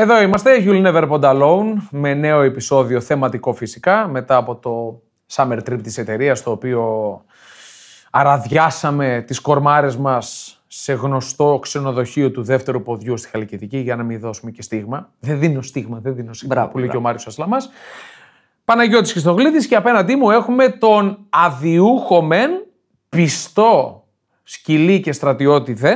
Εδώ είμαστε, You'll Never Pond Alone, με νέο επεισόδιο θεματικό φυσικά, μετά από το summer trip της εταιρείας, το οποίο αραδιάσαμε τις κορμάρες μας σε γνωστό ξενοδοχείο του δεύτερου ποδιού στη Χαλκιδική για να μην δώσουμε και στίγμα. Δεν δίνω στίγμα, δεν δίνω στίγμα, Μπράβο, που λέει και ο μπράβο. Μάριος Ασλαμάς. Παναγιώτης Χριστογλίδης και απέναντί μου έχουμε τον αδιούχο μεν, πιστό σκυλί και στρατιώτη δε,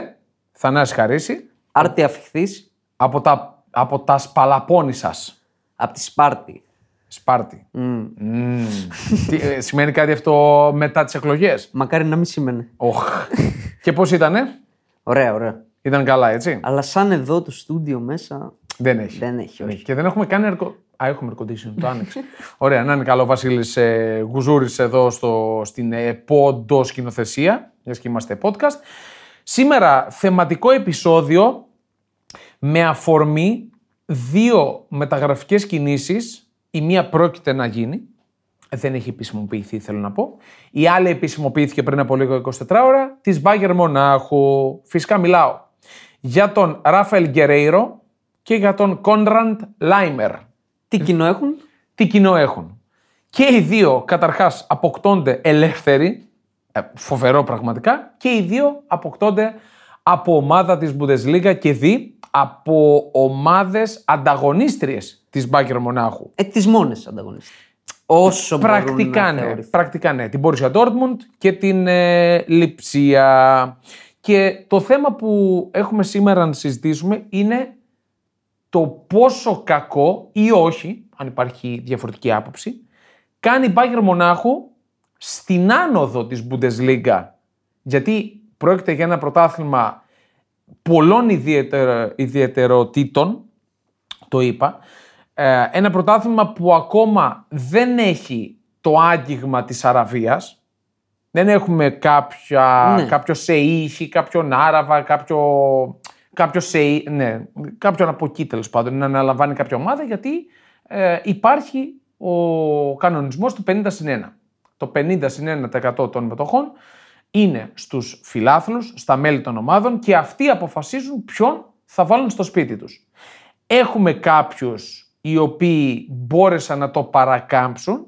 Θανάση Χαρίση, Άρτη αφιχθής από τα, από τα σπαλαπώνισσας. από τη Σπάρτη. Σπάρτη. Μμμ. Τι, ε, σημαίνει κάτι αυτό μετά τις εκλογές; Μακάρι να μην σήμαινε. Οχ. και πώς ήτανε; Ωραία, ωραία. Ήταν καλά, έτσι; Αλλά σαν εδώ το στούντιο μέσα Δεν έχει. δεν έχει, όχι. Και δεν έχουμε καν air co- Α, έχουμε air condition, το άνοιξε. Ωραία, να είναι καλό ο Βασίλης ε, Γουζούρης εδώ στο, στην ε, πόντο σκηνοθεσία, μιας και είμαστε podcast. Σήμερα θεματικό επεισόδιο με αφορμή δύο μεταγραφικές κινήσεις. Η μία πρόκειται να γίνει, δεν έχει επισημοποιηθεί θέλω να πω. Η άλλη επισημοποιήθηκε πριν από λίγο 24 ώρα, της Μπάγκερ Μονάχου. Φυσικά μιλάω για τον Ράφαελ Γκερέιρο και για τον Κόνραντ Λάιμερ. Τι κοινό έχουν; Τι κοινό έχουν; Και οι δύο καταρχάς αποκτώνται ελεύθεροι, ε, φοβερό πραγματικά, και οι δύο αποκτώνται από ομάδα της Bundesliga και δι από ομάδες ανταγωνίστριες της Μπάγκερ Μονάχου. Ε, τις μόνες ανταγωνιστέ. Όσο Πρακτικά μπορούν ναι. να θεωρηθούν. Πρακτικά ναι. Την Borussia Dortmund και την ε, Λιψία. Και το θέμα που έχουμε σήμερα να συζητήσουμε είναι το πόσο κακό ή όχι, αν υπάρχει διαφορετική άποψη, κάνει η Bayern Μονάχου στην άνοδο της Bundesliga. Γιατί πρόκειται για ένα πρωτάθλημα πολλών ιδιαιτερο- ιδιαιτεροτήτων, το είπα. Ε, ένα πρωτάθλημα που ακόμα δεν έχει το άγγιγμα της Αραβίας. Δεν έχουμε κάποια, Ναι. κάποιο Σεΐχη, κάποιον Άραβα, κάποιο, κάποιο Σεΐ, ναι, κάποιον από εκεί τέλος πάντων να αναλαμβάνει κάποια ομάδα γιατί ε, υπάρχει ο κανονισμός του 50 συν 1. Το 50 συν 1% των μετοχών είναι στους φιλάθλους, στα μέλη των ομάδων και αυτοί αποφασίζουν ποιον θα βάλουν στο σπίτι τους. Έχουμε κάποιους οι οποίοι μπόρεσαν να το παρακάμψουν,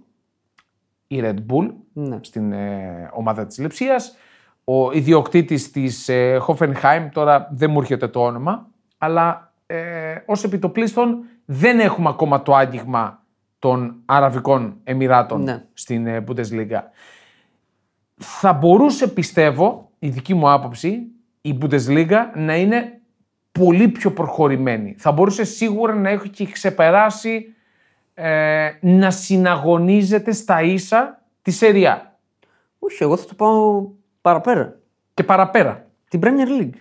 η Red Bull, Ναι. στην ε, ομάδα της Λεψίας, ο ιδιοκτήτης της ε, Hoffenheim, τώρα δεν μου έρχεται το όνομα, αλλά ε, ως επιτοπλίστων δεν έχουμε ακόμα το άγγιγμα των Αραβικών Εμμυράτων Ναι. στην ε, Bundesliga. Θα μπορούσε, πιστεύω, η δική μου άποψη, η Bundesliga να είναι πολύ πιο προχωρημένη. Θα μπορούσε σίγουρα να έχει ξεπεράσει ε, να συναγωνίζεται στα ίσα τη Σεριά Όχι, εγώ θα το πάω παραπέρα. και παραπέρα. Την Premier League.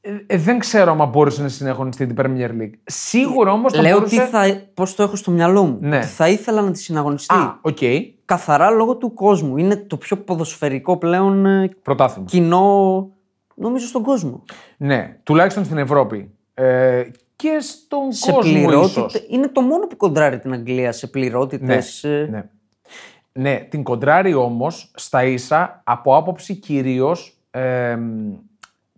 Ε, ε, δεν ξέρω αν μπόρεσε να συναγωνιστεί την Premier League. Σίγουρα όμως θα Λέω μπορούσε... τι θα, πώς το έχω στο μυαλό μου. Ναι. Ότι Θα ήθελα να τη συναγωνιστεί. Α, οκ. Καθαρά λόγω του κόσμου. Είναι το πιο ποδοσφαιρικό πλέον ε, Πρωτάθλημα. κοινό, νομίζω, στον κόσμο. Ναι, τουλάχιστον στην Ευρώπη. Ε, και στον Σε κόσμο πληρότητες. ίσως. Είναι το μόνο που κοντράρει την Αγγλία σε πληρότητες. Ναι, ναι. ναι, την κοντράρει όμως στα ίσα από άποψη κυρίως ε,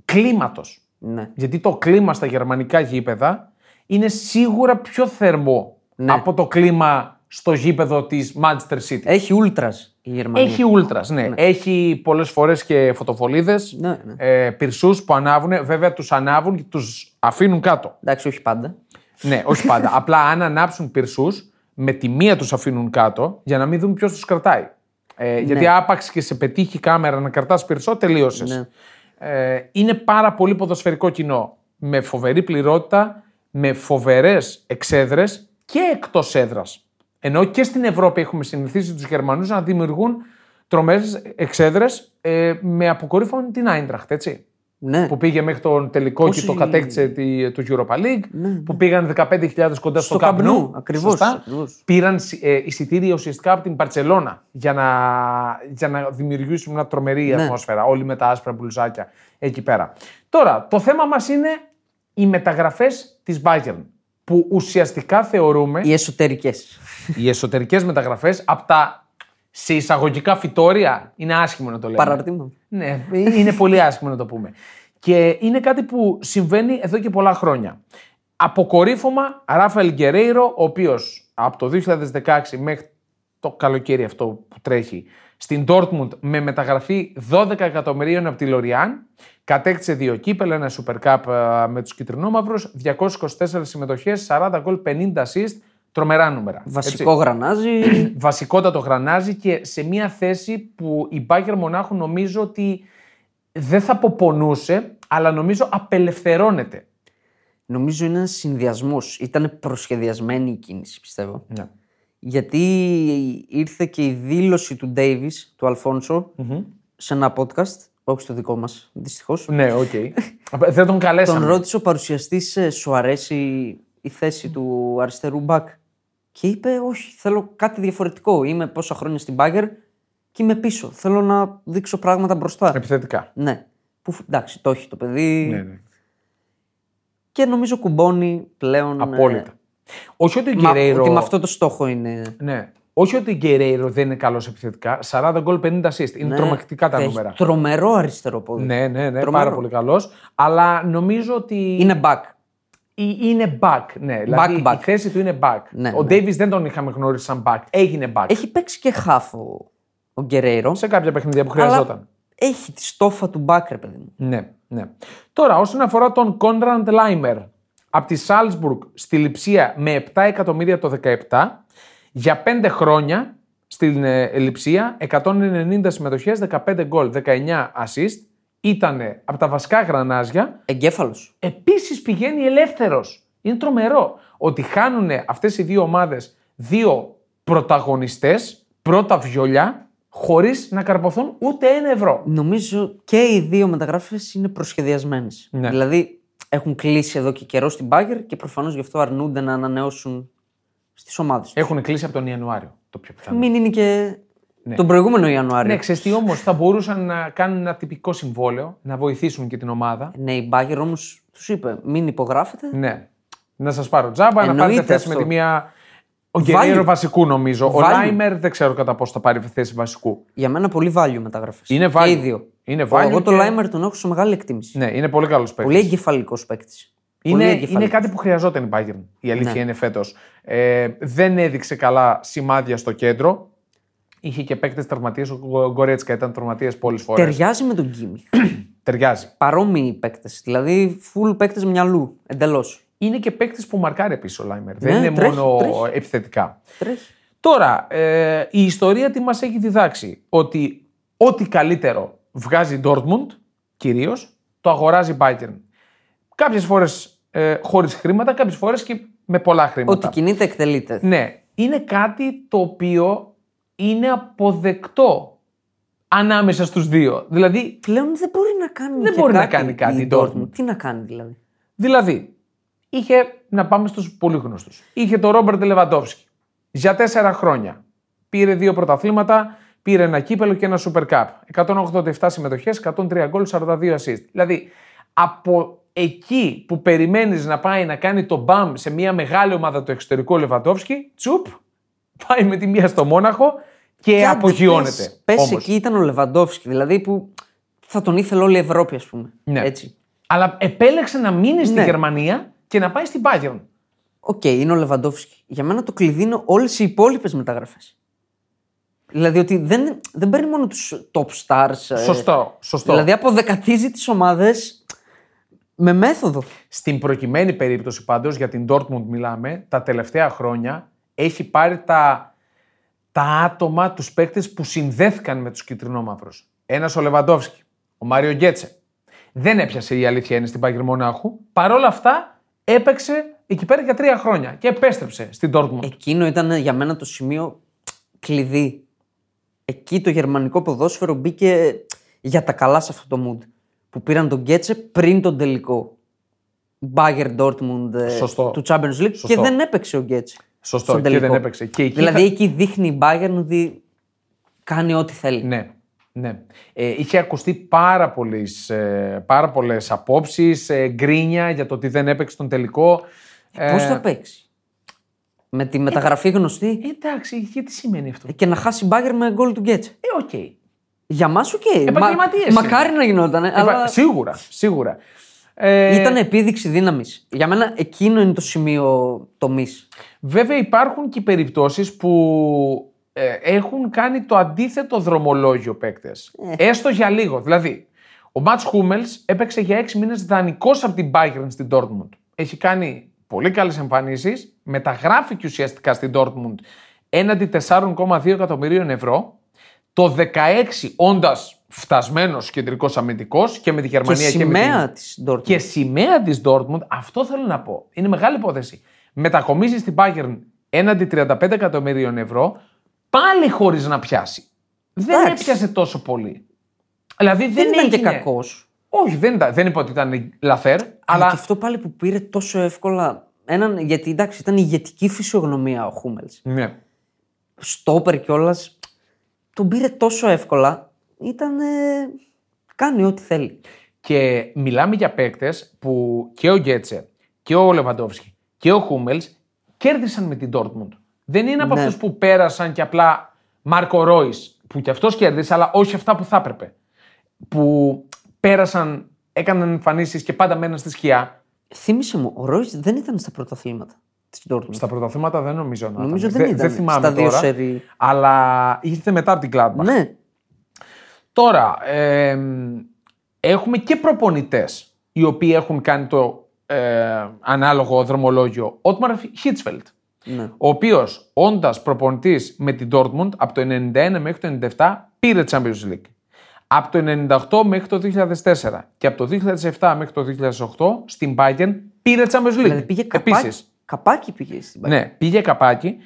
κλίματος. ναι. Γιατί το κλίμα στα γερμανικά γήπεδα είναι σίγουρα πιο θερμό Ναι. από το κλίμα στο γήπεδο της Manchester City. Έχει ούλτρας η Γερμανία. Έχει ούλτρας, ναι. Έχει πολλές φορές και φωτοβολίδες, Ναι, ναι. ε, πυρσούς που ανάβουν. Βέβαια τους ανάβουν και τους αφήνουν κάτω. Εντάξει, όχι πάντα. ναι, όχι πάντα. Απλά αν ανάψουν πυρσούς, με τη μία τους αφήνουν κάτω για να μην δουν ποιος τους κρατάει. Ε, Γιατί άπαξ και σε πετύχει η κάμερα να κρατάς πυρσό, τελείωσες. Ναι. Ε, είναι πάρα πολύ ποδοσφαιρικό κοινό. Με φοβερή πληρότητα, με φοβερές εξέδρες και εκτός έδρας. Ενώ και στην Ευρώπη έχουμε συνηθίσει τους Γερμανούς να δημιουργούν τρομερές εξέδρες ε, με αποκορύφωμα την Άιντραχτ, έτσι. Ναι. Που πήγε μέχρι τον τελικό Πόσοι- και το κατέκτησε τη, το Europa League. Που πήγαν 15.000 κοντά στο, Στο Camp Camp Nou. Nou, ακριβώς, Σωστά. ακριβώς. Πήραν ε, εισιτήρια ουσιαστικά από την Παρσελώνα για να, για να δημιουργήσουν μια τρομερή Ναι. ατμόσφαιρα. Όλοι με τα άσπρα μπουλζάκια εκεί πέρα. Τώρα, το θέμα μας είναι οι μεταγραφές της Bayern. Που ουσιαστικά θεωρούμε Οι εσωτερικές. οι εσωτερικές μεταγραφές από τα σε εισαγωγικά φυτόρια είναι άσχημο να το λέμε. Παραρτήμα. Ναι, είναι πολύ άσχημο να το πούμε. Και είναι κάτι που συμβαίνει εδώ και πολλά χρόνια. Αποκορύφωμα Ράφαελ Γκερέιρο, ο οποίος από το 2016 μέχρι το καλοκαίρι αυτό που τρέχει στην Dortmund με μεταγραφή 12 εκατομμυρίων από τη Λοριάν. Κατέκτησε δύο κύπελα, ένα Super Cup ε, με τους κυτρινόμαυρους, 224 συμμετοχές, 40 γκολ, 50 assist, τρομερά νούμερα. Βασικό γρανάζι. Βασικότατο γρανάζι και σε μια θέση που η Bayern Μονάχου νομίζω ότι δεν θα αποπονούσε, αλλά νομίζω απελευθερώνεται. Νομίζω είναι ένας συνδυασμός. Ήταν προσχεδιασμένη η κίνηση, πιστεύω. Ναι. Γιατί ήρθε και η δήλωση του Ντέιβις, του Αλφόνσο σε ένα podcast, όχι στο δικό μας, δυστυχώς. Ναι, οκ. δεν τον καλέσαμε. Τον ρώτησε ο παρουσιαστής, σου αρέσει η θέση του αριστερού μπακ; Και είπε, Όχι, θέλω κάτι διαφορετικό. Είμαι πόσα χρόνια στην Μπάγερν και είμαι πίσω. Θέλω να δείξω πράγματα μπροστά. Επιθετικά. Ναι. Που, εντάξει, το έχει το παιδί. Ναι, ναι. Και νομίζω κουμπώνει πλέον. Απόλυτα. Ε, Όχι ότι ο μα- Γκερέιρο. ότι με αυτό το στόχο είναι. Ναι. Όχι ότι ο Γκερέιρο δεν είναι καλός επιθετικά. 40 γκολ, 50 assist. Είναι Ναι, τρομακτικά τα έχει νούμερα. Τρομερό αριστερό πόδι. Ναι, ναι, ναι, Τρομερό. πάρα πολύ καλός. Αλλά νομίζω ότι. Είναι back. Ε- είναι back. Ναι, δηλαδή back. η θέση του είναι back. Ναι, ο ναι. Davis δεν τον είχαμε γνωρίσει σαν back. Έγινε back. Έχει παίξει και χάφο ο Γκερέιρο. Σε κάποια παιχνίδια που χρειαζόταν. Αλλά έχει τη στόφα του back, ρε παιδί μου. Ναι, ναι. Τώρα, όσον αφορά τον Κόνραντ Λάιμερ, από τη Σάλσμπουργκ στη Λιψία με 7 εκατομμύρια το 17, για 5 χρόνια στην ε, Λιψία, 190 συμμετοχές, 15 γκολ, 19 assist, ήταν από τα βασικά γρανάζια. Εγκέφαλος. Επίσης πηγαίνει ελεύθερος. Είναι τρομερό ότι χάνουν αυτές οι δύο ομάδες δύο πρωταγωνιστές, πρώτα βιολιά, χωρίς να καρποθούν ούτε ένα ευρώ. Νομίζω και οι δύο μεταγράφες είναι προσχεδιασμένες. Ναι. Δηλαδή έχουν κλείσει εδώ και καιρό στην Μπάγκερ και προφανώς γι' αυτό αρνούνται να ανανεώσουν στις ομάδες τους. Έχουν κλείσει από τον Ιανουάριο το πιο πιθανό. Μην είναι και τον προηγούμενο Ιανουάριο. Ναι, ξέρεις τι όμως, θα μπορούσαν να κάνουν ένα τυπικό συμβόλαιο, να βοηθήσουν και την ομάδα. Ναι, η Μπάγκερ όμως τους είπε: Μην υπογράφετε. Ναι. Να σας πάρω τζάμπα, να Εννοείται πάρετε θέση με αυτό. τη μία... Ο Γκερέιρο Value. βασικού νομίζω. Ο Value. Λάιμερ δεν ξέρω κατά πόσο θα πάρει θέση βασικού. Για μένα πολύ value μεταγραφές. Είναι Και value. οι δύο. Είναι Ο- value Εγώ το και- Λάιμερ τον έχω σε μεγάλη εκτίμηση. Ναι, είναι πολύ καλός παίκτης. Πολύ εγκεφαλικός παίκτης. Είναι, είναι κάτι που χρειαζόταν η Bayern. Η αλήθεια Ναι. είναι φέτος. Ε, δεν έδειξε καλά σημάδια στο κέντρο. Είχε και παίκτες τραυματίες. Ο Γκορέτσκα ήταν τραυματίες πολλές φορές. Ταιριάζει με τον Γκίμι. Ταιριάζει. Παρόμοιοι παίκτες. Δηλαδή, full παίκτες μυαλού. Εντελώς. Είναι και παίκτη που μαρκάρει επίσης ο Λάιμερ. δεν Ναι, είναι τρέχει, μόνο τρέχει. επιθετικά. Τρέχει. Τώρα, ε, η ιστορία τι μας έχει διδάξει; Ότι ό,τι καλύτερο βγάζει η Dortmund, κυρίως, το αγοράζει η Bayern. Κάποιες φορές ε, χωρίς χρήματα, κάποιες φορές και με πολλά χρήματα. Ό,τι κινείται, εκτελείται. Ναι, είναι κάτι το οποίο είναι αποδεκτό ανάμεσα στους δύο. Δηλαδή, Πλέον δεν μπορεί να κάνει Δεν και μπορεί να κάτι κάνει κάτι η η Dortmund. Τι να κάνει δηλαδή; δηλαδή είχε, να πάμε στους πολύ γνωστούς, είχε το Ρόμπερτ Λεβαντόφσκι για τέσσερα χρόνια. Πήρε δύο πρωταθλήματα, πήρε ένα κύπελο και ένα Super Cup. 187 συμμετοχές, 103 γκολ, 42 assist. Δηλαδή, από εκεί που περιμένεις να πάει να κάνει το μπαμ σε μια μεγάλη ομάδα του εξωτερικού Λεβαντόφσκι, τσουπ, πάει με τη μία στο Μόναχο και, Και άντε, απογειώνεται. Πες, πες όμως. εκεί ήταν ο Λεβαντόφσκι, δηλαδή που θα τον ήθελε όλη η Ευρώπη, ας πούμε. Ναι. Έτσι. Αλλά επέλεξε να μείνει στη Ναι. Γερμανία και να πάει στην Bayern. Οκ, είναι ο Λεβαντόφσκι. Για μένα το κλειδί είναι όλες οι υπόλοιπες μεταγραφές. Δηλαδή ότι δεν, δεν παίρνει μόνο τους top stars. ε, Σωστό, σωστό. Δηλαδή αποδεκατίζει τις ομάδες με μέθοδο. Στην προκειμένη περίπτωση πάντως, για την Dortmund μιλάμε, τα τελευταία χρόνια έχει πάρει τα, τα άτομα, τους παίκτες που συνδέθηκαν με τους κιτρινόμαυρους. Ένας ο Λεβαντόφσκι, ο Μάριο Γκέτσε. Δεν έπιασε η αλήθεια είναι στην Bayern Μονάχου. Παρ' όλα αυτά έπαιξε εκεί πέρα για τρία χρόνια και επέστρεψε στην Dortmund. Εκείνο ήταν για μένα το σημείο κλειδί. Εκεί το γερμανικό ποδόσφαιρο μπήκε για τα καλά σε αυτό το mood. Που πήραν τον Γκέτσε πριν τον τελικό. Bayern Dortmund ε, Σωστό. του Champions League και Σωστό. δεν έπαιξε ο Γκέτσε. Σωστό, στον και τελικό. δεν έπαιξε. Και εκεί δηλαδή θα- εκεί δείχνει η Bayern ότι κάνει ό,τι θέλει. Ναι, ναι. Ε, είχε ακουστεί πάρα, πολλές, ε, πάρα πολλές απόψεις, ε, γκρίνια για το ότι δεν έπαιξε τον τελικό. Ε, Πώς θα παίξει; Με τη μεταγραφή γνωστή εντάξει, και τι σημαίνει αυτό; και να χάσει η Bayern με γκολ του Γκέτσε. Ε, οκ. Για μας, οκ. Επαγγελματίες είναι. μακάρι να γινόταν. Επα- Αλλά... Σίγουρα, σίγουρα. Ε, Ήταν επίδειξη δύναμης. Για μένα εκείνο είναι το σημείο τομής. Βέβαια υπάρχουν και περιπτώσεις που ε, έχουν κάνει το αντίθετο δρομολόγιο παίκτες. Έστω για λίγο. Δηλαδή, ο Μάτς Χούμελς έπαιξε για 6 μήνες δανεικός από την Bayern στην Dortmund. Έχει κάνει πολύ καλές εμφανίσεις, μεταγράφηκε ουσιαστικά στην Dortmund έναντι 4,2 εκατομμυρίων ευρώ. Το 16 όντας φτασμένος κεντρικός αμυντικός και με τη Και Γερμανία και, με την σημαία της Dortmund. και σημαία της Dortmund, αυτό θέλω να πω. Είναι μεγάλη υπόθεση. Μετακομίσει στην Bayern έναντι 35 εκατομμυρίων ευρώ, πάλι χωρίς να πιάσει. Δεν Εντάξει. έπιασε τόσο πολύ. Δηλαδή δεν, Δεν ήταν και έγινε- κακός. Όχι, δεν, ήταν, δεν είπα ότι ήταν λαθέρ, Αλλά αλλά. και αυτό πάλι που πήρε τόσο εύκολα. Έναν, γιατί εντάξει, ήταν ηγετική φυσιογνωμία ο Χούμελς. Ναι. Στόπερ κιόλας. Τον πήρε τόσο εύκολα. Ήταν. ε, κάνει ό,τι θέλει. Και μιλάμε για παίκτες που και ο Γκέτσε και ο Λεβαντόφσκι και ο Χούμελς κέρδισαν με την Dortmund. Δεν είναι από Ναι. αυτούς που πέρασαν και απλά Μάρκο Ρόις, που κι αυτός κέρδισε, αλλά όχι αυτά που θα έπρεπε. Που πέρασαν, έκαναν εμφανίσεις και πάντα μέναν στη σκιά. Θύμησε μου, ο Ρόι δεν ήταν στα πρωταθλήματα της Dortmund. Στα πρωταθλήματα δεν νομίζω να Νομίζω ήταν. δεν ήταν. Δεν θυμάμαι Στα δύο τώρα. σερί. Αλλά ήρθε μετά από την Gladbach. Ναι, Τώρα, ε, έχουμε και προπονητές οι οποίοι έχουν κάνει το ε, ανάλογο δρομολόγιο. Ότμαρ Χίτσφελτ, ναι. ο οποίος όντας προπονητής με την Dortmund από το 91 μέχρι το 97 πήρε Champions League. Από το 98 μέχρι το 2004 και από το 2007 μέχρι το 2008 στην Bayern πήρε Champions League. Δηλαδή πήγε καπάκι. Επίσης, Καπάκι πήγε στην Bayern. ναι, πήγε καπάκι.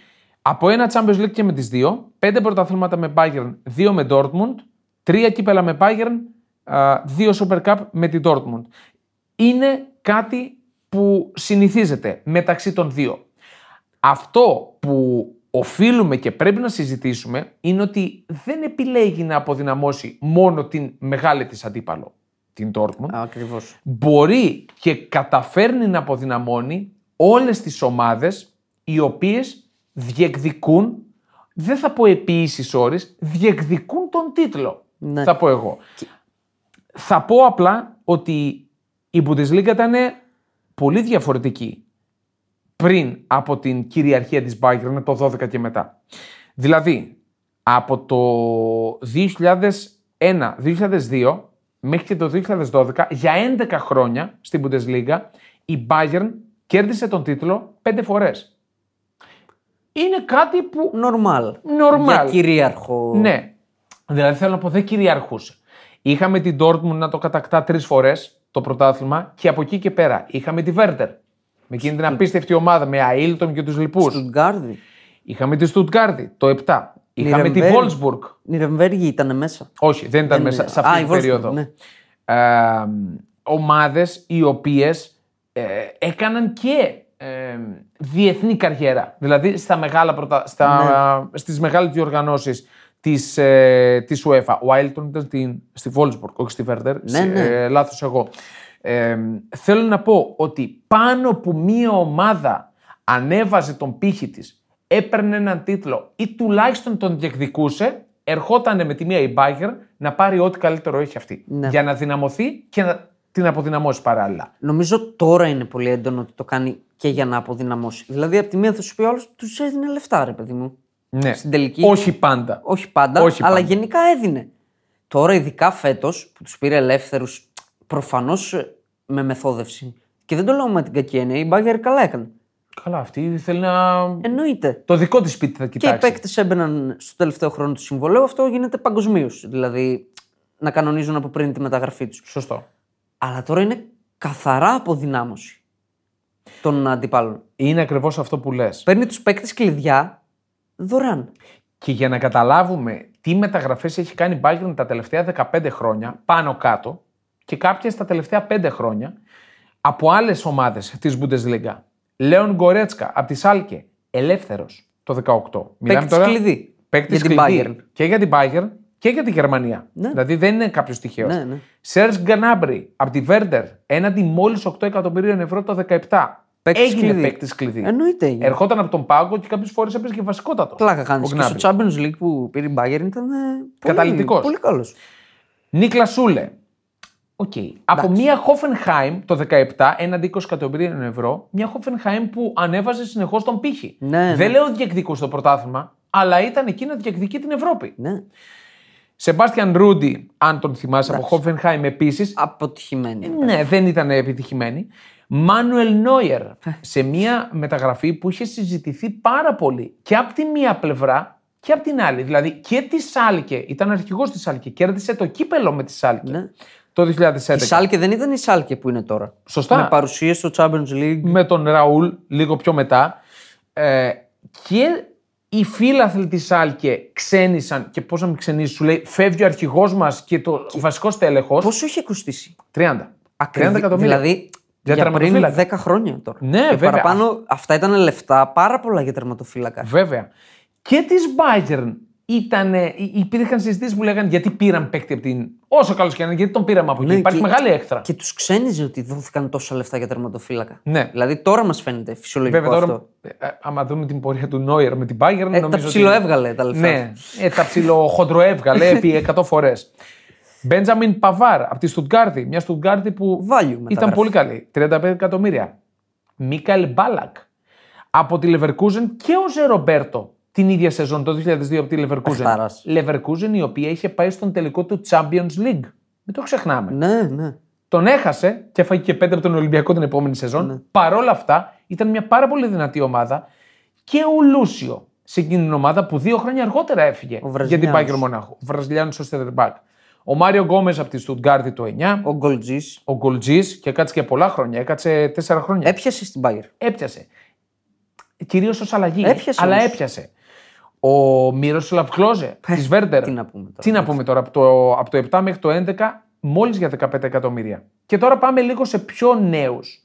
Από ένα Champions League και με τις δύο, πέντε πρωταθλήματα με Bayern, δύο με Dortmund, τρία κύπελα με Bayern, α, δύο Super Cup με την Dortmund. Είναι κάτι που συνηθίζεται μεταξύ των δύο. Αυτό που οφείλουμε και πρέπει να συζητήσουμε είναι ότι δεν επιλέγει να αποδυναμώσει μόνο την μεγάλη της αντίπαλο, την Dortmund, Ακριβώς. μπορεί και καταφέρνει να αποδυναμώνει όλες τις ομάδες οι οποίες διεκδικούν, δεν θα πω επίησης όρης, διεκδικούν τον τίτλο. Ναι. Θα πω εγώ. Θα πω απλά ότι η Bundesliga ήταν πολύ διαφορετική πριν από την κυριαρχία της Bayern το 12 και μετά. Δηλαδή, από το 2001-2002 μέχρι και το 2012, για 11 χρόνια στην Bundesliga, η Bayern κέρδισε τον τίτλο 5 φορές. Είναι κάτι που Νορμάλ. Normal. Για κυρίαρχο. ναι. Δηλαδή θέλω να πω δεν κυριαρχούσε. Είχαμε την Dortmund να το κατακτά τρεις φορές το πρωτάθλημα και από εκεί και πέρα είχαμε τη Werder. Με εκείνη την απίστευτη ομάδα με Αίλτον και τους λοιπούς. Στουτγκάρδη. Είχαμε τη Στουτγκάρδη το 7. Είχαμε τη Νιρεμβέργη. Wolfsburg. Νιρεμβέργη ήταν μέσα. Όχι, δεν ήταν Δεν μέσα είναι. σε αυτή Α, την η Wolfsburg, περίοδο. ναι. Ε, ομάδες οι οποίες ε, έκαναν και ε, διεθνή καριέρα. Δηλαδή στα μεγάλα πρωτα... στα... Ναι. στις μεγάλες διοργανώσεις της, ε, της UEFA. Ο Άιλτον ήταν στην, στη Wolfsburg, όχι στη Werder. Ναι, ναι. Ε, λάθος εγώ. Ε, θέλω να πω ότι πάνω που μία ομάδα ανέβαζε τον πύχη της, έπαιρνε έναν τίτλο ή τουλάχιστον τον διεκδικούσε, ερχόταν με τη μία η Bayern να πάρει ό,τι καλύτερο έχει αυτή. Ναι. Για να δυναμωθεί και να την αποδυναμώσει παράλληλα. Νομίζω τώρα είναι πολύ έντονο ότι το κάνει και για να αποδυναμώσει. Δηλαδή, από τη μία θα σου πει ο άλλο, τους έδινε λεφτά, ρε παιδί μου. Ναι. Στην τελική. Όχι πάντα. Όχι πάντα, Όχι αλλά πάντα. γενικά έδινε. Τώρα, ειδικά φέτος που τους πήρε ελεύθερους, προφανώς με μεθόδευση. Και δεν το λέω με την κακή έννοια, η Μπάγκερ καλά έκανε. Καλά, αυτή θέλει να. Εννοείται. Το δικό της σπίτι θα Και οι κοιτάξει. παίκτες έμπαιναν στο τελευταίο χρόνο του συμβολέου, αυτό γίνεται παγκοσμίως. Δηλαδή, να κανονίζουν από πριν τη μεταγραφή τους. Σωστό. Αλλά τώρα είναι καθαρά αποδυνάμωση των αντιπάλων. Είναι ακριβώς αυτό που λες. Παίρνει τους παίκτες κλειδιά δωρεάν. Και για να καταλάβουμε τι μεταγραφές έχει κάνει η Bayern τα τελευταία 15 χρόνια, πάνω κάτω, και κάποιες τα τελευταία 5 χρόνια, από άλλες ομάδες της Bundesliga. Λέον Γκορέτσκα από τη Σάλκε, ελεύθερος το 18. Παίκτης κλειδί Παίκτης για την κλειδί Bayern. και για την Bayern και για τη Γερμανία. Ναι. Δηλαδή δεν είναι κάποιος τυχαίος. Ναι, ναι. Σερζ Γκανάμπρι από τη Βέρντερ έναντι μόλις 8 εκατομμυρίων ευρώ το 17. Παίκτης Έγινε κλειδί. παίκτης κλειδί. Εννοείται έγινε. Ερχόταν από τον πάγκο και κάποιες φορές έπαιζε και βασικότατο. Πλάκα κάνεις. Ο Και Gnabry. στο Champions League που πήρε η Bayern ήταν. ε, πολύ- Καταλυτικός. Πολύ καλός. Νίκλας Σούλε. Οκ. Από μια Hoffenheim το 17 έναντι 20 εκατομμυρίων ευρώ, μια Hoffenheim που ανέβαζε συνεχώς τον πήχη. Ναι, Δεν λέω διεκδικούσε το πρωτάθλημα, αλλά ήταν εκεί να διεκδικεί την Ευρώπη. Ναι. Σεμπάστιαν Ρούντι, αν τον θυμάσαι από Hoffenheim επίσης, Αποτυχημένη. ναι, δεν ήταν επιτυχημένη. Μάνουελ Νόιερ, σε μια μεταγραφή που είχε συζητηθεί πάρα πολύ και από τη μία πλευρά και από την άλλη. Δηλαδή και τη Σάλκε, ήταν αρχηγός της Σάλκε, κέρδισε το κύπελο με τη Σάλκε Ναι. Το 2011. Η Σάλκε δεν ήταν η Σάλκε που είναι τώρα. Σωστά. Με παρουσία στο Champions League. με τον Ραούλ λίγο πιο μετά. Ε, και οι φίλαθλοι της Σάλκε ξένησαν και πώς να μην ξενήσει, σου λέει φεύγει ο αρχηγός μας και το βασικός τέλεχο. Πόσο είχε κοστίσει. 30. 30 εκατομμύρια. Δηλαδή Για για, πριν τερματοφύλακα. 10 χρόνια τώρα. Ναι, και βέβαια. Παραπάνω, αυτά ήταν λεφτά πάρα πολλά για τερματοφύλακα. Βέβαια. Και της Bayern ήταν, υπήρχαν συζητήσεις που λέγανε γιατί πήραν παίκτη από την. Όσο καλός και να είναι, γιατί τον πήραμε από εκεί. Ναι, Υπάρχει και- μεγάλη έκθρα. Και τους ξένιζε ότι δόθηκαν τόσα λεφτά για τερματοφύλακα. Ναι. Δηλαδή τώρα μας φαίνεται φυσιολογικό Βέβαια τώρα, αυτό. ε, άμα δούμε την πορεία του Νόιερ με την Bayern, Ε, νομίζω τα ότι- ψιλοέβγαλε τα λεφτά. Ναι, ε, τα ψιλοχοντροέβγαλε επί 100 φορές. Μπέντζαμιν Παβάρ από τη Στουτγκάρδη. Μια Στουτγκάρδη που Value ήταν μεταγραφή. πολύ καλή. 35 εκατομμύρια. Μίκαελ Μπάλακ από τη Leverkusen και ο Ζερομπέρτο την ίδια σεζόν το 2002 από τη Leverkusen. Παιχτάρας. Leverkusen η οποία είχε πάει στον τελικό του Champions League. Μην το ξεχνάμε. Ναι, ναι. Τον έχασε και έφαγε και πέντε από τον Ολυμπιακό την επόμενη σεζόν. Ναι. Παρ' όλα αυτά ήταν μια πάρα πολύ δυνατή ομάδα και ο Λούσιο σε εκείνη την ομάδα που δύο χρόνια αργότερα έφυγε Ο για την Βραζιλιάνος. Bayern Μονάχου. Ο Βραζιλιάνος ο Στεδερμπάκ. Ο Μάριο Γκόμες από τη Στουτγκάρδη το 9. Ο Γκολτζής Ο Γκολτζής και κάτσε και πολλά χρόνια. Έκατσε τέσσερα χρόνια. έπιασε στην Bayern. Έπιασε. Κυρίως ως αλλαγή. Έπιασε αλλά όμως. έπιασε. Ο Μύροσλαβ Κλόζε της Βέρντερ. τι να πούμε τώρα, Τι να πούμε τώρα. Από το, από το 7 μέχρι το 11 μόλις για 15 εκατομμύρια. Και τώρα πάμε λίγο σε πιο νέους.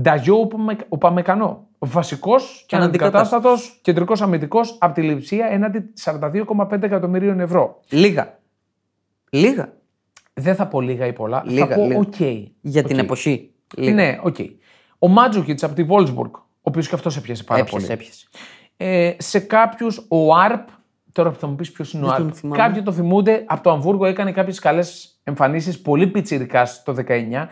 Νταγιό Ουπαμεκανό. Βασικός και αναντικατάστατος. αναντικατάστατο κεντρικός αμυντικός από τη Λιψία έναντι 42,5 εκατομμυρίων ευρώ. Λίγα. Λίγα. Δεν θα πω λίγα ή πολλά. Λίγα, θα πω λίγα. οκ. Για την Οκ. εποχή. Λίγα. Ναι, οκ. Ο Μάντζουκιτς από τη Βόλσμπουργκ, ο οποίος και αυτός έπιασε πάρα έπιασε, πολύ. έπιασε. Ε, σε κάποιους, ο Αρπ, τώρα που θα μου πεις ποιος είναι ο Δεν τον Αρπ. θυμάμαι. Κάποιοι το θυμούνται, από το Αμβούργο έκανε κάποιες καλές εμφανίσεις, πολύ πιτσιρικά το 19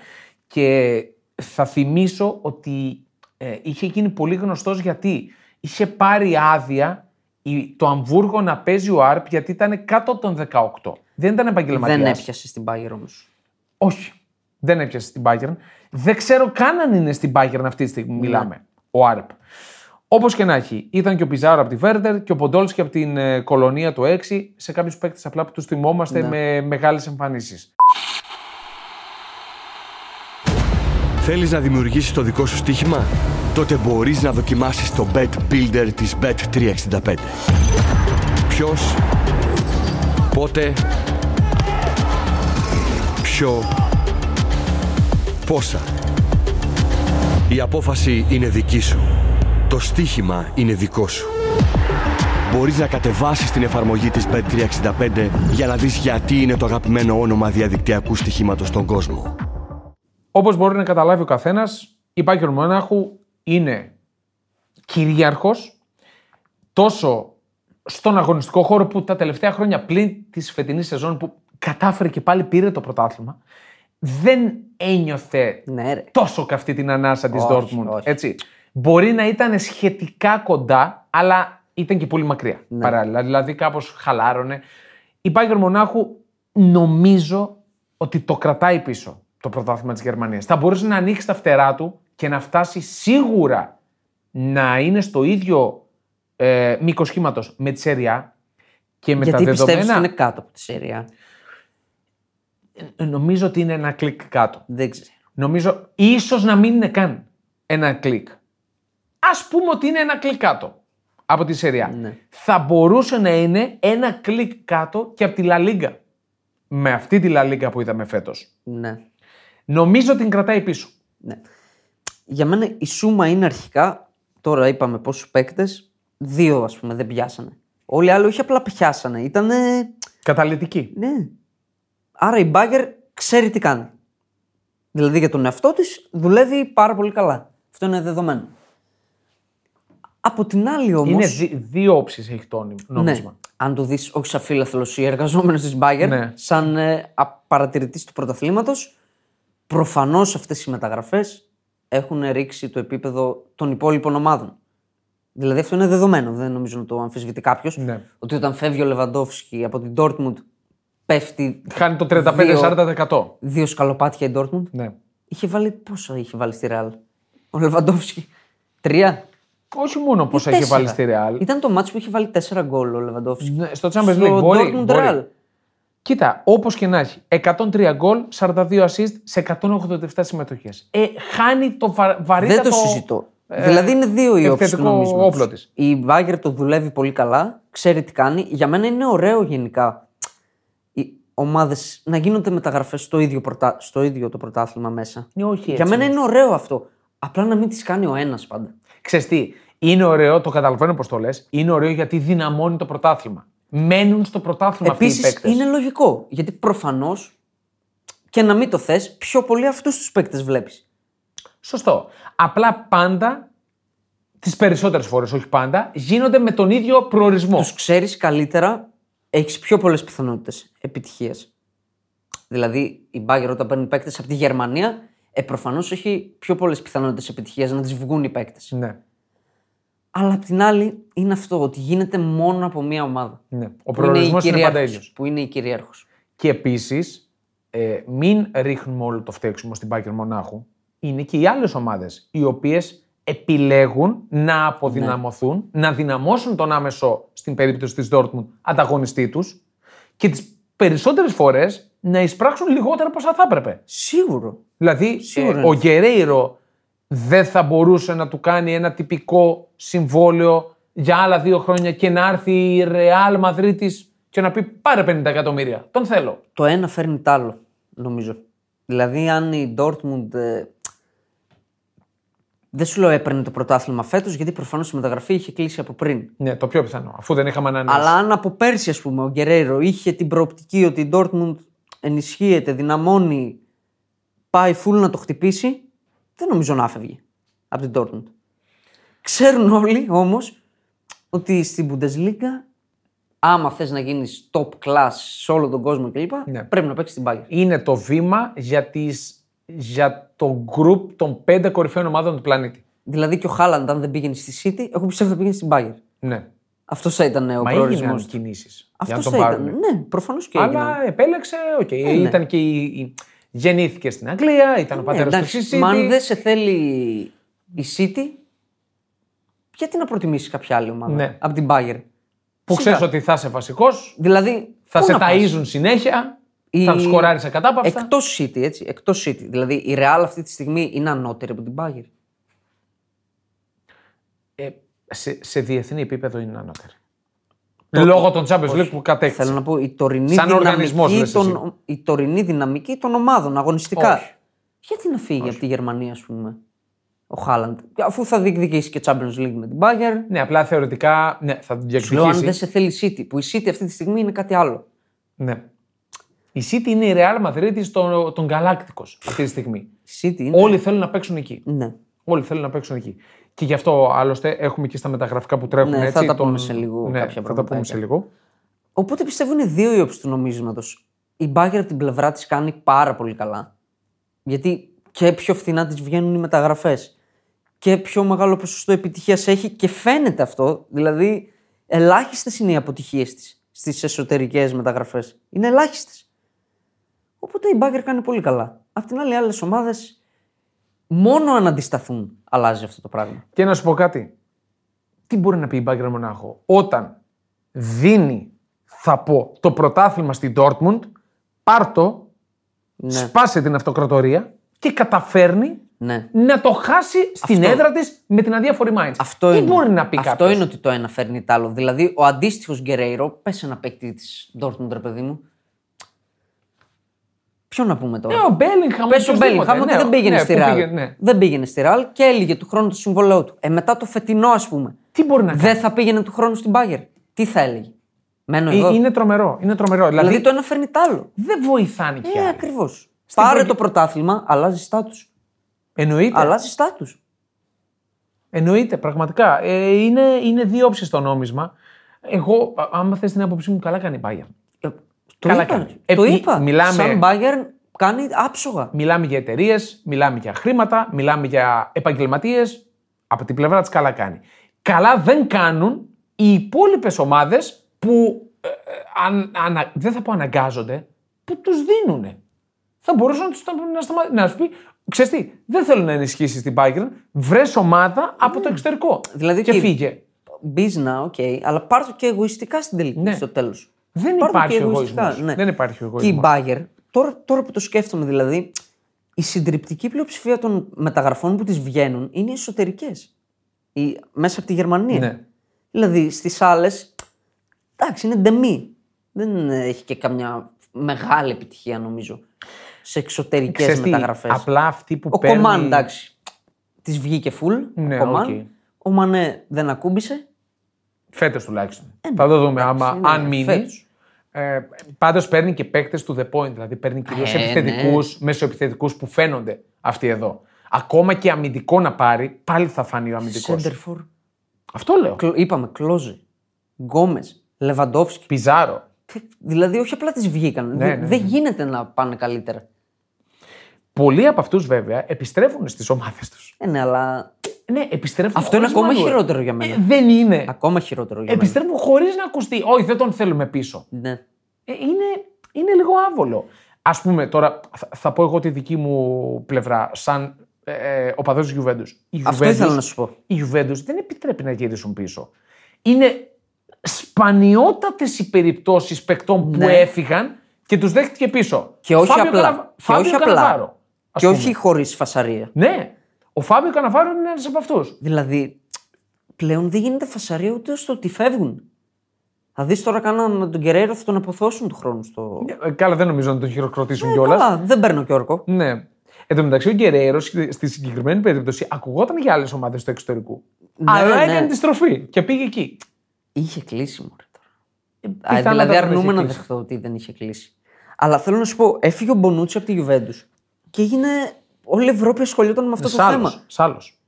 και θα θυμίσω ότι ε, είχε γίνει πολύ γνωστός γιατί είχε πάρει άδεια η- το Αμβούργο να παίζει ο Αρπ γιατί ήταν κάτω από τον 18. Δεν ήταν επαγγελματίας. Δεν έπιασε στην Bayern όμως. Όχι. Δεν έπιασε στην Bayern. Δεν ξέρω καν αν είναι στην Bayern αυτή τη στιγμή μιλάμε. Ο Άρπ. Όπως και να έχει, ήταν και ο Πιζάρο από τη Βέρντερ και ο Ποντόλσκι από την ε, Κολονία το 6. Σε κάποιους παίκτες απλά που τους θυμόμαστε με μεγάλες εμφανίσεις. Θέλεις να δημιουργήσεις το δικό σου στοίχημα; Τότε μπορείς να δοκιμάσεις το Bet Builder της Bet365. Ποιος, πότε, ποιο, πόσα. Η απόφαση είναι δική σου. Το στοίχημα είναι δικό σου. Μπορείς να κατεβάσεις την εφαρμογή της Bet365 για να δεις γιατί είναι το αγαπημένο όνομα διαδικτυακού στοιχήματος στον κόσμο. Όπως μπορεί να καταλάβει ο καθένας, η Bayern Μονάχου είναι κυρίαρχος τόσο στον αγωνιστικό χώρο που τα τελευταία χρόνια πλην της φετινής σεζόν που κατάφερε και πάλι πήρε το πρωτάθλημα, δεν ένιωθε Ναι, ρε. τόσο καυτή την ανάσα της Όχι, Dortmund. όχι. Έτσι. Μπορεί να ήταν σχετικά κοντά, αλλά ήταν και πολύ μακριά Ναι. παράλληλα. Δηλαδή κάπως χαλάρωνε. Η Bayern Μονάχου νομίζω ότι το κρατάει πίσω το πρωτάθλημα της Γερμανίας. Θα μπορούσε να ανοίξει τα φτερά του και να φτάσει σίγουρα να είναι στο ίδιο ε, μήκος κύματος με τη Serie A και με Γιατί τα πιστεύεις ότι δεδομένα. είναι κάτω από τη Serie A. ε, Νομίζω ότι είναι ένα κλικ κάτω. Δεν ξέρω. Νομίζω ίσως να μην είναι καν ένα κλικ. Ας πούμε ότι είναι ένα κλικ κάτω από τη Serie A. Ναι. Θα μπορούσε να είναι ένα κλικ κάτω και από τη Λα Λίγκα. Με αυτή τη Λα Λίγκα που είδαμε φέτος. Ναι. Νομίζω την κρατάει πίσω. ναι. Για μένα η σούμα είναι αρχικά, τώρα είπαμε πόσους παίκτες, δύο ας πούμε δεν πιάσανε. Όλοι οι άλλοι όχι απλά πιάσανε, ήταν. Καταλητική. Ναι. Άρα η Μπάγκερ ξέρει τι κάνει. Δηλαδή για τον εαυτό της δουλεύει πάρα πολύ καλά. Αυτό είναι δεδομένο. Από την άλλη όμω. Είναι δι- δύο όψεις έχει το νόμισμα. Ναι. αν το δεις όχι σαν φίλαθλο ή εργαζόμενος της Bayern, Ναι. σαν ε, παρατηρητή του πρωταθλήματος, προφανώς αυτές οι μεταγραφές έχουν ρίξει το επίπεδο των υπόλοιπων ομάδων. Δηλαδή αυτό είναι δεδομένο, δεν νομίζω να το αμφισβητεί κάποιος. Ναι. Ότι όταν φεύγει ο Λεβαντόφσκι από την Dortmund, πέφτει Χάνει το 35-40%. δύο σκαλοπάτια η Dortmund. Ναι. Είχε βάλει πόσο είχε βάλει στη Real; Ο Λεβαντόφσκι. Τρία; Όχι μόνο πόσα Ή είχε τέσσερα. βάλει στη Real. Ήταν το μάτσο που είχε βάλει τέσσερα γκολ ο Λεβαντόφσκι. Ναι, Στο Champions League μπορεί. Dortmund μπορεί. Real. Κοίτα, όπως και να έχει, 103 γκολ, 42 assist σε 187 συμμετοχές. Ε, χάνει το βα... βαρύτατο... Δεν το συζητώ. δηλαδή είναι δύο οι όψεις του επιθετικό νομίσματος. όπλο της. Η Μπάγκερ το δουλεύει πολύ καλά, ξέρει τι κάνει. Για μένα είναι ωραίο γενικά οι ομάδες να γίνονται μεταγραφές στο, ίδιο πρωτά- στο ίδιο το πρωτάθλημα μέσα. Ε, όχι Για έτσι μένα είναι ωραίο αυτό. Απλά να μην τις κάνει ο ένας πάντα. Ξέρεις τι, είναι ωραίο, το καταλαβαίνω πώς το λες. Είναι ωραίο γιατί δυναμώνει το πρωτάθλημα. Μένουν στο πρωτάθλημα αυτοί οι Επίσης παίκτες. είναι λογικό. Γιατί προφανώς και να μην το θες, πιο πολύ αυτούς τους παίκτες βλέπεις. Σωστό. Απλά πάντα, τις περισσότερες φορές, όχι πάντα, γίνονται με τον ίδιο προορισμό. Τους ξέρεις καλύτερα, έχεις πιο πολλές πιθανότητες επιτυχίας. Δηλαδή, η Μπάγκερ όταν παίρνει παίκτες από τη Γερμανία, ε, προφανώς έχει πιο πολλές πιθανότητες επιτυχίας να τις βγουν οι παίκτες. Ναι. Αλλά απ' την άλλη, είναι αυτό ότι γίνεται μόνο από μία ομάδα. ναι. Ο Που είναι, η προορισμό είναι, πάντα κυρίαρχος, ίδιο. που είναι η κυρίαρχος. Και επίσης, ε, μην ρίχνουμε όλο το φταίξιμο στην Πάγκερ Μονάχου. Είναι και οι άλλες ομάδες οι οποίες επιλέγουν να αποδυναμωθούν, να δυναμώσουν τον άμεσο, στην περίπτωση της Dortmund, ανταγωνιστή τους και τις περισσότερες φορές να εισπράξουν λιγότερα από όσα θα έπρεπε. Σίγουρο. Δηλαδή, Σίγουρα ε, είναι ο Γκερέιρο δεν θα μπορούσε να του κάνει ένα τυπικό συμβόλαιο για άλλα δύο χρόνια και να έρθει η Ρεάλ Μαδρίτης και να πει πάρε 50 εκατομμύρια. Τον θέλω. Το ένα φέρνει τ' άλλο, νομίζω. Δηλαδή, αν η Dortmund. ε, δεν σου λέω έπαιρνε το πρωτάθλημα φέτος, γιατί προφανώς η μεταγραφή είχε κλείσει από πριν. Ναι, το πιο πιθανό, αφού δεν είχαμε ανανεώσει. Αλλά αν από πέρσι, ας πούμε, ο Γκερέιρο είχε την προοπτική ότι η Dortmund ενισχύεται, δυναμώνει, πάει full να το χτυπήσει, δεν νομίζω να φεύγει από την Dortmund. Ξέρουν όλοι όμως ότι στην Bundesliga, άμα θες να γίνεις top class σε όλο τον κόσμο κλπ., Ναι. πρέπει να παίξεις την Bayern. Είναι το βήμα για, τις, για το group των πέντε κορυφαίων ομάδων του πλανήτη. Δηλαδή και ο Χάλαντ, αν δεν πήγαινε στη City, εγώ πιστεύω θα πήγαινε στην Bayern. Ναι. Αυτό θα ήταν ο Μα προορισμός. έγιναν κινήσεις. Για να Αυτό τον θα πάρουν. ήταν. Ναι, προφανώς και έγιναν. Αλλά επέλεξε, οκ. ναι. Ήταν και η, η- Γεννήθηκε στην Αγγλία, ήταν ο Ναι, πατέρας του εντάξει, στη μα αν City. δεν σε θέλει η City, γιατί να προτιμήσεις κάποια άλλη ομάδα Ναι. από την Bayern; Που Σιγά. ξέρεις ότι θα είσαι βασικός, Δηλαδή. θα πού σε να πας; ταΐζουν συνέχεια, Η- θα τους σκοράρεις σε κατάπαυστα. Εκτό City, έτσι. Εκτός City. Δηλαδή η Real αυτή τη στιγμή είναι ανώτερη από την Bayern. Ε, σε, σε διεθνή επίπεδο είναι ανώτερη. Λόγω των Champions League που κατέκτησε. Θέλω να πω η τωρινή, Σαν οργανισμός, δυναμική, λες εσύ. των, η τωρινή δυναμική των ομάδων αγωνιστικά. Όχι. Γιατί να φύγει από τη Γερμανία, ας πούμε, ο Χάλαντ, αφού θα διεκδικήσει και Champions League με την Bayern. Ναι, απλά θεωρητικά ναι, θα τον Σου λέω αν δεν διεκδικήσει. σε θέλει η City, που η City αυτή τη στιγμή είναι κάτι άλλο. Ναι. Η City είναι η Real Madrid των, των Galacticos αυτή τη στιγμή. Η City είναι. Όλοι θέλουν να παίξουν εκεί. Ναι. Όλοι θέλουν να παίξουν εκεί. Και γι' αυτό άλλωστε έχουμε και στα μεταγραφικά που τρέχουν Ναι, θα έτσι. τα πούμε σε λίγο Ναι, κάποια θα τα πούμε πραγματάκια. σε λίγο. Οπότε πιστεύω είναι δύο οι όψεις του νομίσματο. Η Bayern από την πλευρά της κάνει πάρα πολύ καλά. Γιατί και πιο φθηνά της βγαίνουν οι μεταγραφές. Και πιο μεγάλο ποσοστό επιτυχίας έχει και φαίνεται αυτό. Δηλαδή, ελάχιστες είναι οι αποτυχίες της στις εσωτερικές μεταγραφές. Είναι ελάχιστες. Οπότε η Bayern κάνει πολύ καλά. Απ' την άλλη, άλλες ομάδες μόνο αν αντισταθούν αλλάζει αυτό το πράγμα. Και να σου πω κάτι. Τι μπορεί να πει η Bayern Μονάχο όταν δίνει, θα πω, το πρωτάθλημα στην Dortmund, πάρ' το, Ναι. σπάσε την αυτοκρατορία και καταφέρνει Ναι. να το χάσει στην Αυτό. έδρα της με την αδιάφορη Mainz. Αυτό Τι είναι. μπορεί να πει Αυτό κάποιος; είναι ότι το ένα φέρνει το άλλο. Δηλαδή, ο αντίστοιχος Γκερέιρο, πες ένα παίκτη της Dortmund, ρε παιδί μου. Ποιο να πούμε τώρα; Ε, ο Μπέλιγχαμ. Πες ο Μπέλιγχαμ ότι ναι, δεν πήγαινε ναι, στη που Ρεάλ. πήγε, ναι. Δεν πήγαινε στη Ρεάλ και έλυγε του χρόνου το συμβολέο του. Ε, μετά το φετινό, ας πούμε. Τι μπορεί να κάνει; Δεν θα πήγαινε του χρόνου στην Bayern. Τι θα έλεγε; Μένω Ε, εδώ. Είναι τρομερό. Είναι τρομερό. Δηλαδή, Δηλαδή, το ένα φέρνει το άλλο. δεν βοηθάνε κι Ε, άλλοι. ακριβώς. Πάρε προγε- το πρωτάθλημα, αλλάζει στάτους. Εννοείται. Αλλάζει στάτους. Εννοείται, πραγματικά. Ε, είναι, είναι δύο όψεις το νόμισμα. Εγώ, α- άμα θες την άποψή μου, καλά κάνει η Bayern. Ε, Το Καλά είπα. κάνεις. το Ε, είπα. μιλάμε- Σαν Bayern κάνει άψογα. Μιλάμε για εταιρείες, μιλάμε για χρήματα, μιλάμε για επαγγελματίες. Από την πλευρά της καλά κάνει. Καλά δεν κάνουν οι υπόλοιπες ομάδες που ε, ε, αν, ανα- δεν θα πω αναγκάζονται, που τους δίνουν. Θα μπορούσαν να, τους, να, σταμα- να σου πει, ξέρεις τι, δεν θέλω να ενισχύσεις την Bayern, βρες ομάδα από το εξωτερικό. Δηλαδή και και- φύγε. Μπίζνα, οκ, αλλά πάρ' το και εγωιστικά στην τελική Ναι. στο τέλος. Δεν υπάρχει ο εγωισμός. Δεν υπάρχει ο Και η εγωισμός. Bayern, τώρα, τώρα που το σκέφτομαι δηλαδή, η συντριπτική πλειοψηφία των μεταγραφών που της βγαίνουν είναι εσωτερικές. Μέσα από τη Γερμανία. Ναι. Δηλαδή στις άλλες, εντάξει, είναι ντεμί. Δεν έχει και καμιά μεγάλη επιτυχία νομίζω σε εξωτερικές Ξέρεις τι, μεταγραφές. Απλά αυτοί που Ο παίρνει... Κομάν, εντάξει, της βγήκε full. Ναι, ο Κομάν. οκ. Ο Μανέ δεν ακούμπησε. Φέτος τουλάχιστον. θα το δούμε άμα, είναι αν μείνει. φέτος. Ε, Πάντως παίρνει και παίκτες to the point. Δηλαδή παίρνει κυρίως Ε, επιθετικούς, ναι. μεσοεπιθετικούς που φαίνονται αυτοί εδώ. Ακόμα και αμυντικό να πάρει, πάλι θα φανεί ο αμυντικός. Σέντερ φορ. Αυτό λέω. Κλο- Είπαμε, Κλόζε, Γκόμες, Λεβαντόφσκι. Πιζάρο. Δηλαδή, όχι απλά τις βγήκαν. Ναι, Δεν- ναι, Δεν γίνεται να πάνε καλύτερα. Πολλοί από αυτούς βέβαια επιστρέφουν στις ομάδες τους. Ε, ναι, αλλά Ναι, επιστρέφουν. αυτό είναι χωρίς ακόμα μανούρα. χειρότερο για μένα. Ε, δεν είναι. Ακόμα χειρότερο για Επιστρέφουν χωρίς να ακουστεί. Όχι, δεν τον θέλουμε πίσω. μένα. Ναι. Ε, είναι, είναι λίγο άβολο. Α πούμε, τώρα θα, θα πω εγώ τη δική μου πλευρά, σαν ε, ε, οπαδό της Juventus. Η Αυτό Juventus- ήθελα να σου πω. Η Juventus δεν επιτρέπει να γυρίσουν πίσω. Είναι σπανιότατες οι περιπτώσεις παικτών που Ναι. έφυγαν και τους δέχτηκε πίσω. Και όχι Φάβιο απλά. Καναβα- Και Φάβιο όχι απλά. Καναβάρο, ας Και πούμε. όχι χωρίς φασαρία. Ναι. Ο Φάβιο Καναβάρο είναι ένας από αυτούς. Δηλαδή, πλέον δεν γίνεται φασαρία ούτε στο ότι φεύγουν. Θα δεις τώρα κάναν με τον Κεραίρο θα τον αποθώσουν του χρόνου στο. Ε, Καλά, δεν νομίζω να τον χειροκροτήσουν Ε, κιόλας. καλά, δεν παίρνω και όρκο. Ναι. Εν τω μεταξύ, ο Γκερέρο στη συγκεκριμένη περίπτωση ακουγόταν για άλλες ομάδες του εξωτερικού. Ναι, αλλά ναι. έκανε τη στροφή και πήγε εκεί. Είχε κλείσει μωρέ τώρα. πιθανότατα Α, δηλαδή δεν αρνούμε είχε να κλείσει. δεχτώ ότι δεν είχε κλείσει. Αλλά θέλω να σου πω, έφυγε ο Μπονούτσι από τη Γιουβέντους και έγινε. Όλη η Ευρώπη ασχολιόταν με αυτό το θέμα. Σ' άλλος.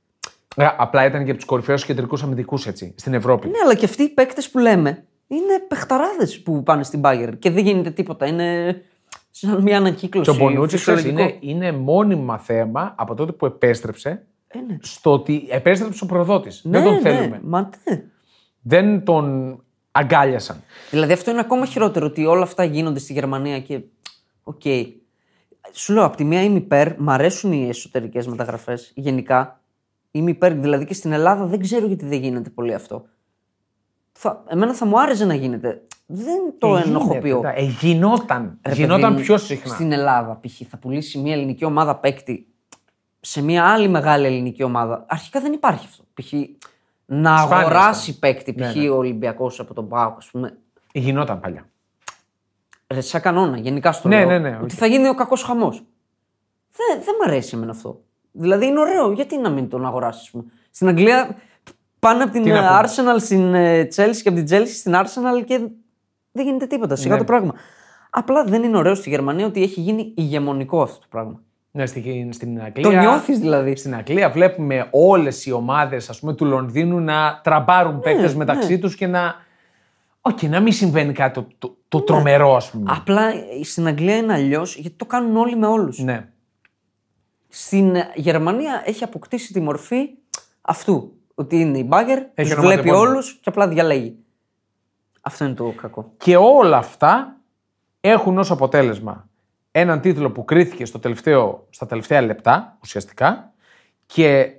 Ε, απλά ήταν και από τους κορυφαίους κεντρικούς αμυντικούς έτσι στην Ευρώπη. Ναι, αλλά και αυτοί οι παίκτες που λέμε είναι παιχταράδες που πάνε στην Bayern και δεν γίνεται τίποτα. Είναι σαν μια ανακύκλωση. Και ο Μπονούτσι ξέρεις, φυσιολογικό. είναι, είναι μόνιμα θέμα από τότε που επέστρεψε Ε, ναι. στο ότι επέστρεψε ο προδότης. Ναι, δεν τον ναι, θέλουμε. Μα ναι. Δεν τον αγκάλιασαν. Δηλαδή αυτό είναι ακόμα χειρότερο ότι όλα αυτά γίνονται στη Γερμανία και. Οκ. Σου λέω, από τη μία είμαι υπέρ, μ' αρέσουν οι εσωτερικές μεταγραφές γενικά. Είμαι υπέρ, δηλαδή και στην Ελλάδα δεν ξέρω γιατί δεν γίνεται πολύ αυτό. Θα, εμένα θα μου άρεσε να γίνεται. Δεν το Ε, ενοχοποιώ. γίνεται, Ε, γινόταν. Ρε γινόταν παιδί μου, πιο συχνά. Στην Ελλάδα, π.χ. θα πουλήσει μια ελληνική ομάδα παίκτη σε μια άλλη μεγάλη ελληνική ομάδα. Αρχικά δεν υπάρχει αυτό. Π.χ. να Σπάνια αγοράσει παίκτη, Ναι, π.χ. ναι. ο Ολυμπιακός από τον Πάο, ας πούμε. Γινόταν παλιά. Ρε, σαν κανόνα, γενικά στο Ναι, λέω. ναι, ναι, Ότι οκ. θα γίνει ο κακός χαμός. Δεν, δεν μ' αρέσει εμένα αυτό. Δηλαδή είναι ωραίο, γιατί να μην τον αγοράσεις, πούμε. Στην Αγγλία πάνε από την Τι να ε, πούμε. Arsenal στην ε, Chelsea και από την Chelsea στην Arsenal και δεν γίνεται τίποτα. Σιγά Ναι. το πράγμα. Απλά δεν είναι ωραίο στη Γερμανία ότι έχει γίνει ηγεμονικό αυτό το πράγμα. Ναι, στην, στην Αγγλία. Το νιώθεις δηλαδή. Στην Αγγλία βλέπουμε όλες οι ομάδες του Λονδίνου να τραμπάρουν παίκτες μεταξύ ναι. τους και να. Όχι, να μην συμβαίνει κάτι το, το, το τρομερό, ας πούμε. Απλά ε, στην Αγγλία είναι αλλιώς γιατί το κάνουν όλοι με όλους. Ναι. Στην ε, Γερμανία έχει αποκτήσει τη μορφή αυτού. Ότι είναι η μπάγκερ, Έχει τους ονοματεπώνυμο. βλέπει όλους και απλά διαλέγει. Αυτό είναι το κακό. Και όλα αυτά έχουν ως αποτέλεσμα έναν τίτλο που κρίθηκε στο τελευταίο, στα τελευταία λεπτά ουσιαστικά και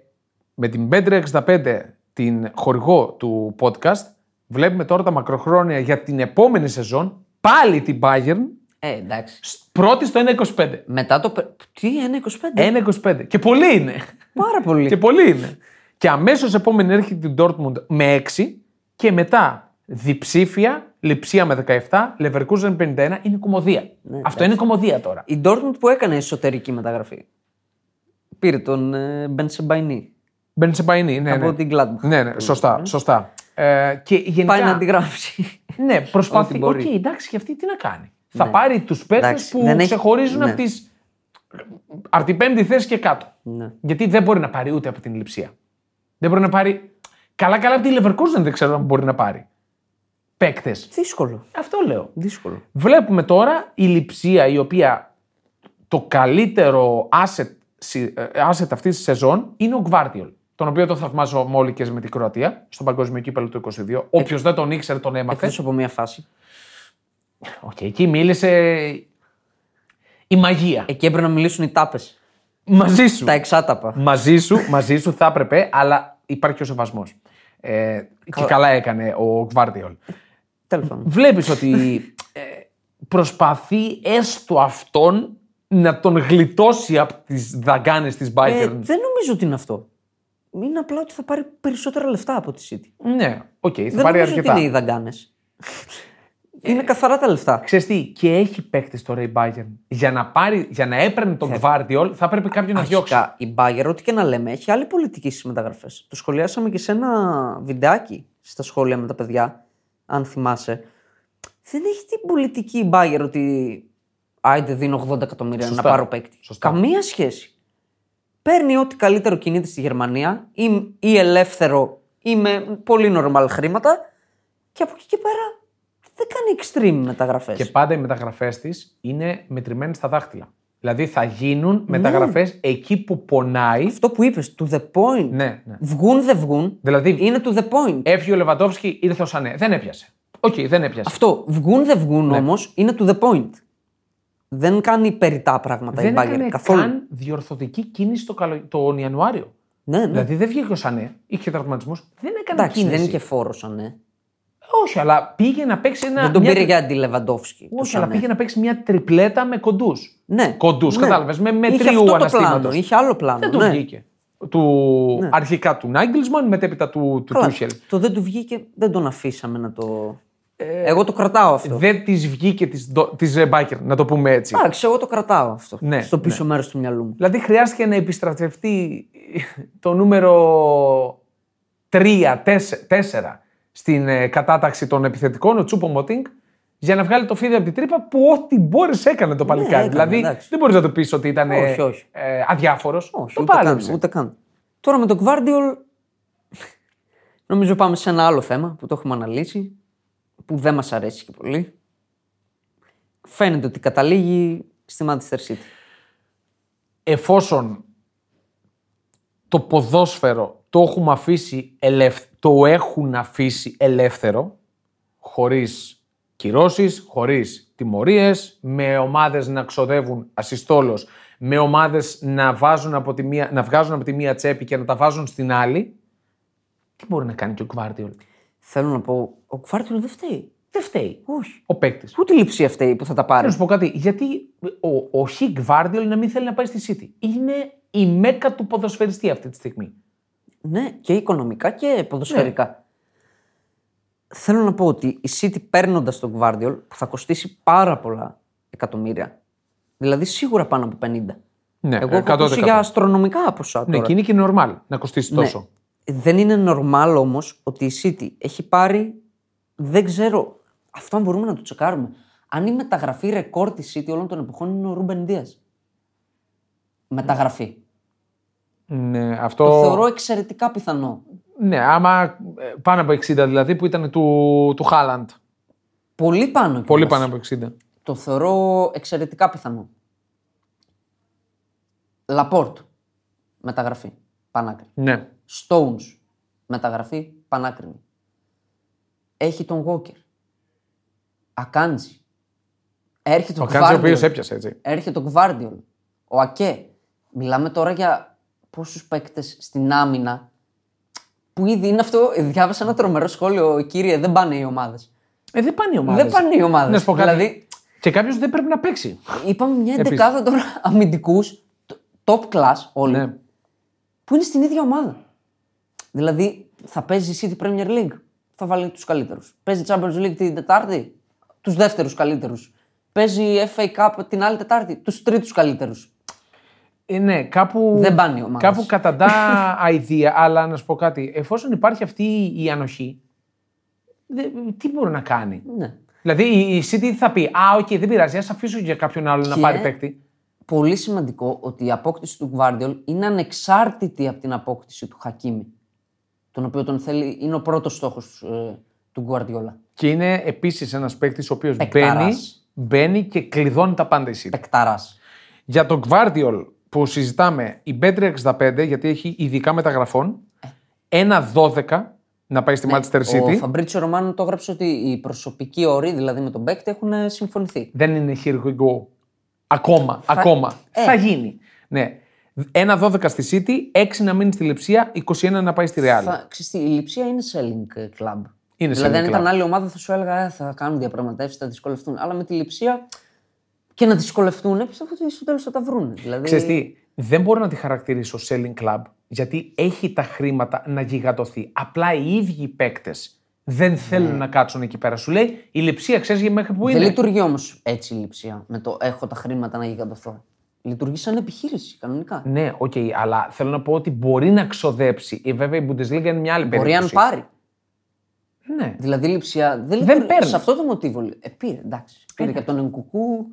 με την 565 την χορηγό του podcast βλέπουμε τώρα τα μακροχρόνια για την επόμενη σεζόν πάλι την Bayern Ε, εντάξει. πρώτη στο 1.25. Μετά το. πε- Τι, 1,25. 1.25. Και πολύ είναι. Πάρα πολύ. και πολύ είναι. Και αμέσως επόμενη έρχεται την Dortmund με 6 και μετά διψήφια, Λειψία με 17, Leverkusen 51, είναι κωμωδία. Αυτό είναι κωμωδία τώρα. Η Dortmund που έκανε εσωτερική μεταγραφή. Πήρε τον ε, Μπενσεμπαϊνί Μπενσεμπαϊνί, ναι, από ναι. την Gladbach. Ναι, ναι, σωστά, σωστά. Ε, και γενικά, Πάει να αντιγράψει. ναι, προσπαθεί. Ό,τι μπορεί. Οκ, εντάξει, και αυτή τι να κάνει. Θα πάρει τους παίκτες Εντάξει, που δεν έχει- ξεχωρίζουν ναι. από, τις... από την πέμπτη θέση και κάτω. ναι. Γιατί δεν μπορεί να πάρει ούτε από την Λειψία. Δεν μπορεί να πάρει. Καλά-καλά από τη Leverkusen δεν ξέρω αν μπορεί να πάρει. παίκτες. Δύσκολο. Αυτό λέω. Δύσκολο. Βλέπουμε τώρα η Λειψία η οποία το καλύτερο asset, συ- ε, asset αυτής της σεζόν είναι ο Γκβάρτιολ. Τον οποίο το θαυμάζουν όλοι και με την Κροατία, στον Παγκόσμιο Κύπελο του 22. Όποιος δεν τον ήξερε, τον έμαθε. Εκτός από μια φάση. Οκ, εκεί μίλησε η μαγεία. Εκεί έπρεπε να μιλήσουν οι τάπες. Μαζί σου. Τα εξάταπα. μαζί σου, μαζί σου θα έπρεπε, αλλά υπάρχει ο σεβασμός. Ε, και καλά έκανε ο Γκβάρτιολ. Τέλος πάντων. Βλέπεις ότι ε, προσπαθεί έστω αυτόν να τον γλιτώσει από τις δαγκάνες της Ε, Bayern. δεν νομίζω ότι είναι αυτό. Είναι απλά ότι θα πάρει περισσότερα λεφτά από τη City. ναι, οκ, θα δεν πάρει νομίζω αρκετά. ότι είναι οι δαγκάνες. είναι καθαρά τα λεφτά. Ξέρεις τι, και έχει παίκτη τώρα η Bayern. Για να, πάρει, για να έπαιρνε τον Γκβάρτιολ θα πρέπει κάποιον να διώξει. Αρχικά, η Bayer, ό,τι και να λέμε, έχει άλλη πολιτική στις μεταγραφές. Το σχολιάσαμε και σε ένα βιντεάκι στα σχόλια με τα παιδιά, αν θυμάσαι. Δεν έχει την πολιτική η Bayer ότι. Άιντε, δίνω 80 εκατομμύρια Σωστά. να πάρω παίκτη. Σωστά. Καμία σχέση. Παίρνει ό,τι καλύτερο κινείται στη Γερμανία ή, ή ελεύθερο ή με πολύ normal χρήματα και από εκεί και πέρα δεν κάνει extreme μεταγραφές. Και πάντα οι μεταγραφές της είναι μετρημένες στα δάχτυλα. Δηλαδή θα γίνουν Ναι. μεταγραφές εκεί που πονάει. Αυτό που είπες, to the point. Ναι, ναι. Βγουν, δεν βγουν. Δηλαδή, Είναι to the point. έφυγε ο Λεβαντόφσκι, ήρθε ο Μανέ. Δεν έπιασε. Οκ, δεν έπιασε. Αυτό. Βγουν, δεν βγουν Ναι. όμως, είναι to the point. Δεν κάνει περιττά πράγματα δεν η Bayern. έκανε καθόλου. καν διορθωτική κίνηση το καλο... τον Ιανουάριο. Ναι, ναι. Δηλαδή δεν βγήκε ο Μανέ, είχε τραυματισμούς. Δεν έκανε Εντάξει, κίνηση. δεν είναι και φορ, ναι. Όχι, αλλά πήγε να παίξει ένα. Δεν τον μια... πήρε για αντι-Λεβαντόφσκι. Όχι, αλλά πήγε να παίξει μια τριπλέτα με κοντούς. Ναι. Κοντούς, ναι. κατάλαβες. Με, με Είχε μετρίου αυτό το αναστήματος. πλάνο. Είχε άλλο πλάνο. Δεν του ναι. βγήκε. Του... Αρχικά του Νάγκελσμαν, μετέπειτα του, του Καλά, Τούσελ. Το δεν του βγήκε, δεν τον αφήσαμε να το. Εγώ το κρατάω αυτό. Ε, Δεν της βγήκε της της Μπάκερ, να το πούμε έτσι. Εντάξει, εγώ το κρατάω αυτό. Ναι, στο πίσω μέρος του μυαλού μου. Δηλαδή χρειάστηκε να επιστρατευτεί το νούμερο 3, 4 στην ε, κατάταξη των επιθετικών, ο Τσούπο Μοτίνγκ, για να βγάλει το φίδι από την τρύπα που ό,τι μπόρεσε έκανε το παλικάρι. Ναι, έκανε, δηλαδή εντάξει. δεν μπορείς να το πεις ότι ήταν Όχι, όχι. ε, αδιάφορος. Όχι, το ούτε καν, πάλεψε. ούτε καν. Τώρα με τον Guardiol νομίζω πάμε σε ένα άλλο θέμα που το έχουμε αναλύσει, που δεν μας αρέσει και πολύ. Φαίνεται ότι καταλήγει στη Manchester City. Εφόσον το ποδόσφαιρο το έχουμε αφήσει ελεύθερο, το έχουν αφήσει ελεύθερο, χωρίς κυρώσεις, χωρίς τιμωρίες, με ομάδες να ξοδεύουν ασυστόλως, με ομάδες να, βάζουν από τη μία, να βγάζουν από τη μία τσέπη και να τα βάζουν στην άλλη, τι μπορεί να κάνει και ο Γκβάρτιολ. Θέλω να πω, ο Guardiol δεν φταίει. Δεν φταίει. Όχι. Ο παίκτης. Πού τη λειψία φταίει που θα τα Θέλω να πάρει. σου πω κάτι. Γιατί ο, ο Χι Γκβάρτιολ να μην θέλει να πάει στη City. Είναι η μέκα του ποδοσφαιριστή αυτή τη στιγμή. Ναι, και οικονομικά και ποδοσφαιρικά. Θέλω να πω ότι η City παίρνοντας τον Guardiol που θα κοστίσει πάρα πολλά εκατομμύρια. Δηλαδή σίγουρα πάνω από 50. Ναι, Εγώ έχω 100%. ακούσει για αστρονομικά ποσά Ναι, τώρα. και είναι και normal να κοστίσει Ναι. Τόσο. Δεν είναι normal όμως ότι η City έχει πάρει. Δεν ξέρω. Αυτό αν μπορούμε να το τσεκάρουμε. Αν η μεταγραφή ρεκόρ της City όλων των εποχών είναι ο Ρούμπεν Δίας. Μεταγραφή. Ναι, αυτό... Το θεωρώ εξαιρετικά πιθανό. Ναι, άμα ε, πάνω από 60 δηλαδή που ήταν του, του Χάλαντ. Πολύ πάνω. Πολύ κιόλας. πάνω από 60. Το θεωρώ εξαιρετικά πιθανό. Λαπόρτ. Μεταγραφή. Πανάκρη. Ναι. Stones. Μεταγραφή. Πανάκρινη. Έχει τον Walker. Ακάντζη. Έρχεται Ο ο Κάντζη ο οποίος Guardiol. έπιασε έτσι. Έρχεται ο Guardiol. Ο Ακέ. Μιλάμε τώρα για πόσους παίκτες στην άμυνα. Που ήδη είναι αυτό. Διάβασα ένα τρομερό σχόλιο, κύριε. Δεν πάνε οι ομάδες. Ε, δεν πάνε οι ομάδες. Δεν πάνε οι ομάδες. Να σου πω κάτι. Δηλαδή, Και κάποιος δεν πρέπει να παίξει. Είπαμε μια Επίσης. εντεκάδα τώρα αμυντικούς, top class όλοι, Ναι. που είναι στην ίδια ομάδα. Δηλαδή, θα παίζει η City Premier League, θα βάλει τους καλύτερους. Παίζει Champions League την Τετάρτη, τους δεύτερους καλύτερους. Παίζει FA Cup την άλλη Τετάρτη, τους τρίτους καλύτερους. Ε, ναι, κάπου. Δεν πάνε οι ομάδες. Κάπου καταντά αηδία, αλλά να σου πω κάτι. Εφόσον υπάρχει αυτή η ανοχή, δε- τι μπορεί να κάνει; Ναι. Δηλαδή η η City τι θα πει, Α, οκ, δεν πειράζει, ας αφήσω για κάποιον άλλο να Και- πάρει παίκτη. Πολύ σημαντικό ότι η απόκτηση του Gvardiol είναι ανεξάρτητη από την απόκτηση του Χακίμι. Τον οποίο τον θέλει, είναι ο πρώτος στόχος του Guardiola. Και είναι επίσης ένας παίκτης ο οποίος Παικταράς. μπαίνει, μπαίνει και κλειδώνει τα πάντα η City. Πεκταρά. Για τον Guardiol που συζητάμε, η Bet365, γιατί έχει ειδικά μεταγραφών, ένα 12 να πάει στη Manchester Ναι, Ο City. Φαμπρίτσιο Ρωμάνο το έγραψε ότι οι προσωπικοί όροι, δηλαδή με τον παίκτη, έχουν ε, συμφωνηθεί. Δεν είναι here we go. Ακόμα, ακόμα. Ε. Θα γίνει. Ναι. Ένα 12 στη City, 6 να μείνει στη Λεψία, 21 να πάει στη Real. Θα, ξέρεις τι, η λειψία είναι selling ε, club. Είναι δηλαδή, selling αν club. ήταν άλλη ομάδα, θα σου έλεγα ε, θα κάνουν διαπραγματεύσεις, θα δυσκολευτούν. Αλλά με τη Λειψία και να δυσκολευτούν, πιστεύω ότι στο τέλος θα τα βρουν. Δηλαδή, Ξέρεις τι, δεν μπορώ να τη χαρακτηρίσω selling club, γιατί έχει τα χρήματα να γιγαντωθεί. Απλά οι ίδιοι οι παίκτες δεν θέλουν να κάτσουν εκεί πέρα. Σου λέει η Λειψία ξέρεις μέχρι που Δεν είναι. λειτουργεί όμως έτσι η Λειψία με το έχω τα χρήματα να γιγαντωθώ. Λειτουργεί σαν επιχείρηση κανονικά. Ναι, οκ, αλλά θέλω να πω ότι μπορεί να ξοδέψει. Ε, βέβαια η Bundesliga είναι μια άλλη Μπορεί αν περίπτωση. πάρει. Ναι. Δηλαδή η λειψία δεν, Δεν λειτουργεί- παίρνει. Σε αυτό το μοτίβο. Ε, πήρε, εντάξει. Πήρε και από τον Ενκουκού.